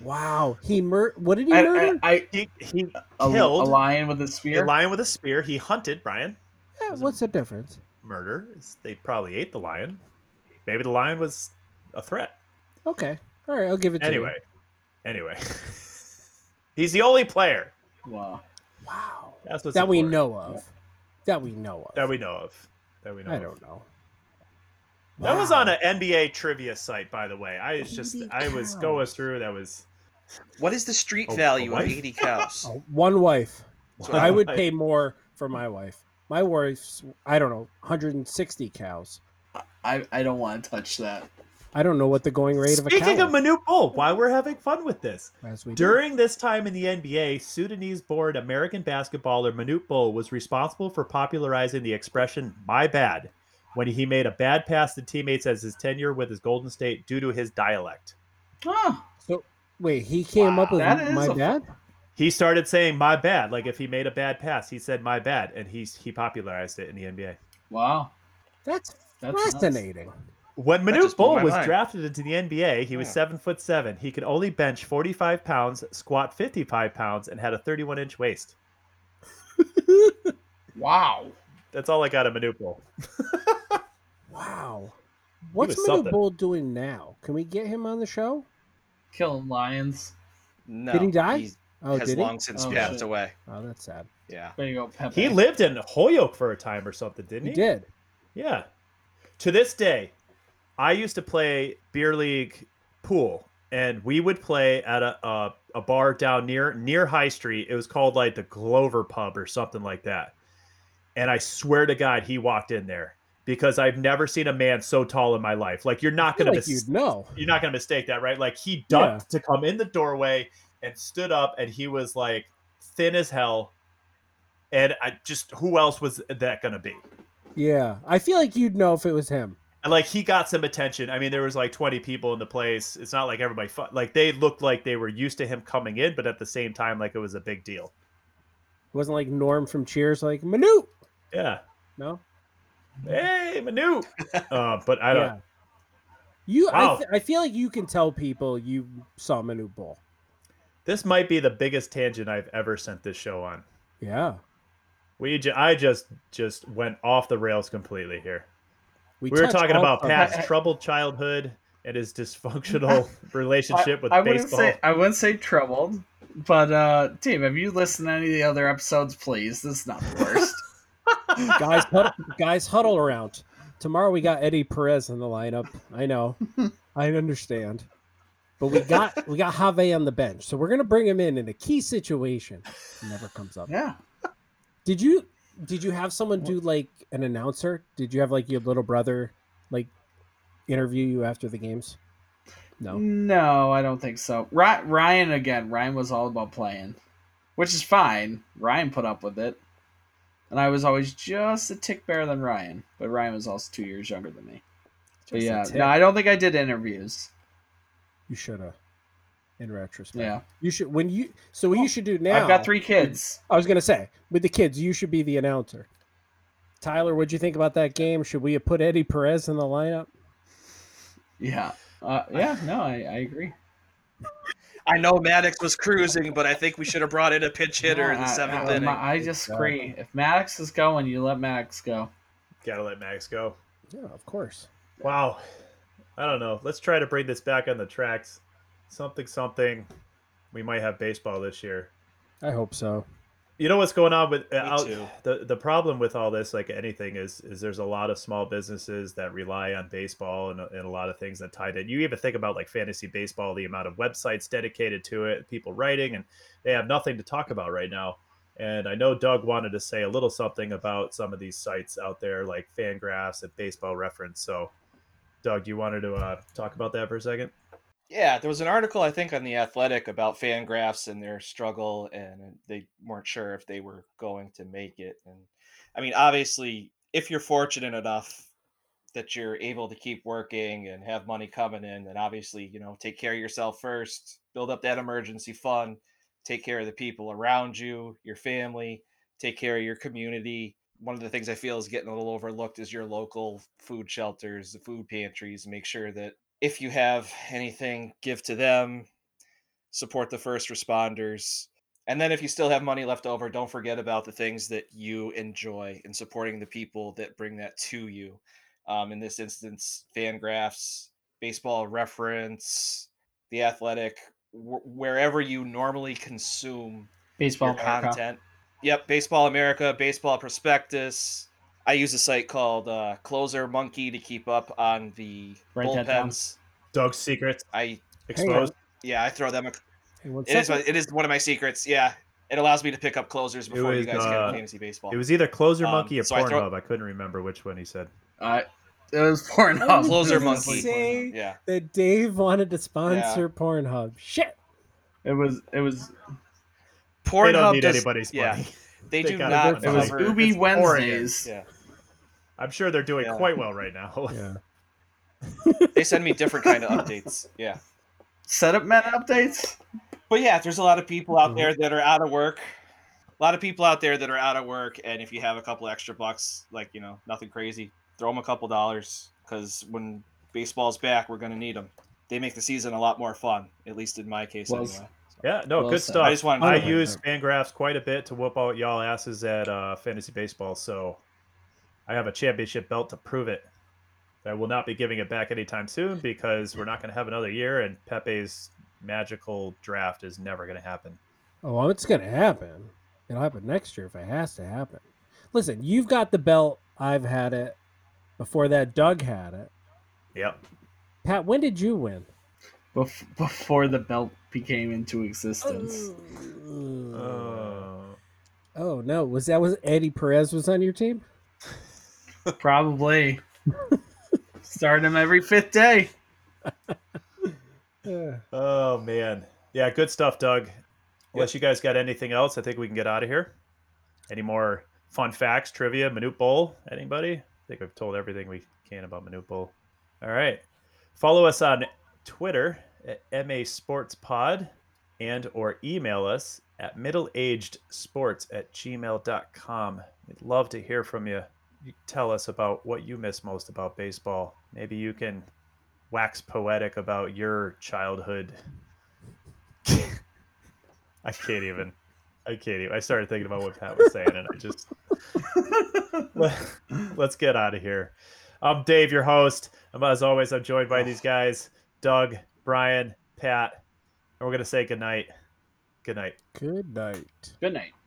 Wow. He mur. What did he I, I, murder? I He he a, a lion with a spear. a lion with a spear. He hunted Brian. Yeah, what's the difference? Murder. They probably ate the lion. Maybe the lion was a threat. Okay. All right. I'll give it to Anyway, anyway, [laughs] he's the only player. Wow. Wow. That's what's That we know of. That we know of. That we know of. That we know. I of. don't know. That was on an NBA trivia site, by the way. I was just Eighty I was going through. That was What is the street Oh, value a of 80 cows? [laughs] One wife. I would Like, pay more for my wife. My wife's, I don't know, 160 cows. I, I don't want to touch that. I don't know what the going rate of a Speaking cow of Manute Bol, why we're having fun with this. is, as we do. During this time in the NBA, Sudanese-born American basketballer Manute Bol was responsible for popularizing the expression "my bad" when he made a bad pass to teammates as his tenure with his Golden State due to his dialect. Huh. Wait, he came up with my a- dad? He started saying "my bad," like if he made a bad pass, he said "my bad," and he he popularized it in the NBA. Wow. That's That's nuts. Fascinating. When That Manute just blew Bol was mind. drafted into the NBA, he was Yeah. seven foot seven. He could only bench 45 pounds, squat 55 pounds, and had a 31 inch waist. [laughs] Wow. That's all I got of Manute Bol. [laughs] Wow. What's was Manute something. Bol doing now? Can we get him on the show? Killing lions. No, Did he die? He Oh, has did he? long since Oh, passed shit. away. Oh, that's sad. Yeah. There you go, Pepe. He lived in Holyoke for a time or something, didn't He he? did. Yeah. To this day, I used to play beer league pool, and we would play at a, a a bar down near near High Street. It was called like the Glover Pub or something like that. And I swear to God, he walked in there because I've never seen a man so tall in my life. Like you're not gonna like mis- know. you're not gonna mistake that, right? Like he ducked to come in the doorway and stood up, and he was like thin as hell. And I just who else was that gonna be? Yeah, I feel like you'd know if it was him. And like he got some attention. I mean, there was like 20 people in the place. It's not like everybody fu- like they looked like they were used to him coming in, but at the same time, like it was a big deal. It wasn't like Norm from Cheers, like Manute. Yeah. No, Hey, Manu. [laughs] uh, but I don't. Yeah. You, Wow. I, th- I feel like you can tell people you saw Manute Bol. This might be the biggest tangent I've ever sent this show on. Yeah, We, ju- I just, just went off the rails completely here. We, were talking about subjects. Pat's troubled childhood and his dysfunctional [laughs] relationship with I wouldn't baseball. say I wouldn't say troubled, but uh, team, have you listened to any of the other episodes? Please, this is not the worst. [laughs] guys, huddle, guys, huddle around. Tomorrow we got Eddie Perez in the lineup. I know, I understand, but we got we got Have on the bench, so we're gonna bring him in in a key situation. Never comes up. yeah, Did you did you have someone do like an announcer? Did you have like your little brother like interview you after the games? No. no, I don't think so. Ryan again. Ryan was all about playing, which is fine. Ryan put up with it, and I was always just a tick better than Ryan. But Ryan was also two years younger than me. Just a yeah, no, I don't think I did interviews. You should have. In retrospect, Yeah, you should when you. So what you should do now. I've got three kids. I was gonna say with the kids, you should be the announcer. Tyler, what'd you think about that game? Should we have put Eddie Perez in the lineup? Yeah, uh, yeah. No, I, I agree. I know Maddux was cruising, but I think we should have brought in a pinch hitter in the seventh I, inning. I just agree. If Maddux is going, you let Maddux go. Gotta let Max go. Yeah, of course. Wow. I don't know. Let's try to bring this back on the tracks. Something, something. We might have baseball this year. I hope so. You know what's going on with uh, out- the the problem with all this, like anything, is is there's a lot of small businesses that rely on baseball and, and a lot of things that tied in. You even think about like fantasy baseball, the amount of websites dedicated to it, people writing, and they have nothing to talk about right now. And I know Doug wanted to say a little something about some of these sites out there, like Fangraphs and Baseball Reference. So, Doug, do you wanted to uh, talk about that for a second? Yeah, there was an article I think on the Athletic about Fangraphs and their struggle, and they weren't sure if they were going to make it. And I mean, obviously, if you're fortunate enough that you're able to keep working and have money coming in, then obviously, you know, take care of yourself first, build up that emergency fund, take care of the people around you, your family, take care of your community. One of the things I feel is getting a little overlooked is your local food shelters, the food pantries. Make sure that if you have anything, give to them, support the first responders. And then if you still have money left over, don't forget about the things that you enjoy and supporting the people that bring that to you. Um, in this instance, Fangraphs, Baseball Reference, The Athletic, wh- wherever you normally consume Baseball content. Yep, Baseball America, Baseball Prospectus. I use a site called uh, Closer Monkey to keep up on the Write that down. bullpens. Doug's secrets I exposed. yeah, I throw them. A, Hey, it is second. it is one of my secrets. Yeah, it allows me to pick up closers before you was, guys get uh, on fantasy baseball. It was either Closer Um, Monkey or so I throw- Pornhub. I couldn't remember which one he said. Uh, it was Pornhub. Closer Monkey. say yeah, that Dave wanted to sponsor Pornhub. Shit. It was. It was. they Pornhub don't need does- anybody's yeah, money. They, They do got not it. It was. Ubi. Wednesdays. Yeah, I'm sure they're doing Yeah. quite well right now. Yeah. [laughs] they send me different kind of updates. Yeah. Setup men updates. But yeah, there's a lot of people out Mhm. there that are out of work. A lot of people out there that are out of work, and if you have a couple extra bucks, like you know, nothing crazy, throw them a couple dollars. Because when Baseball's back. We're going to need them. They make the season a lot more fun, at least in my case, Well anyway. Yeah, no, Well good said. stuff. I just wanted to I know. use Fangraphs quite a bit to whoop out y'all asses at uh, fantasy baseball, so I have a championship belt to prove it. I will not be giving it back anytime soon because we're not going to have another year, and Pepe's magical draft is never going to happen. Oh, it's gonna happen. It'll happen next year if it has to happen. Listen, you've got the belt. I've had it. Before that, Doug had it. Yep. Pat, when did you win? Bef- before the belt became into existence. Uh, Oh no, was that was Eddie Perez was on your team? Probably. Start him every fifth day. [laughs] Oh man, yeah, good stuff, Doug. Unless you guys got anything else, I think we can get out of here. Any more fun facts, trivia, Manute Bol? Anybody? I think we've told everything we can about Manute Bol. All right. Follow us on Twitter at MA Sports Pod and or email us at middleagedsports at gmail.com. We'd love to hear from you. You tell us about what you miss most about baseball. Maybe you can wax poetic about your childhood. [laughs] I can't even. I can't even. I started thinking about what Pat was saying, and I just [laughs] Let, us get out of here. I'm Dave, your host. Um, as always, I'm joined by these guys: Doug, Brian, Pat, and we're gonna say good night. Good night. Good night. Good night.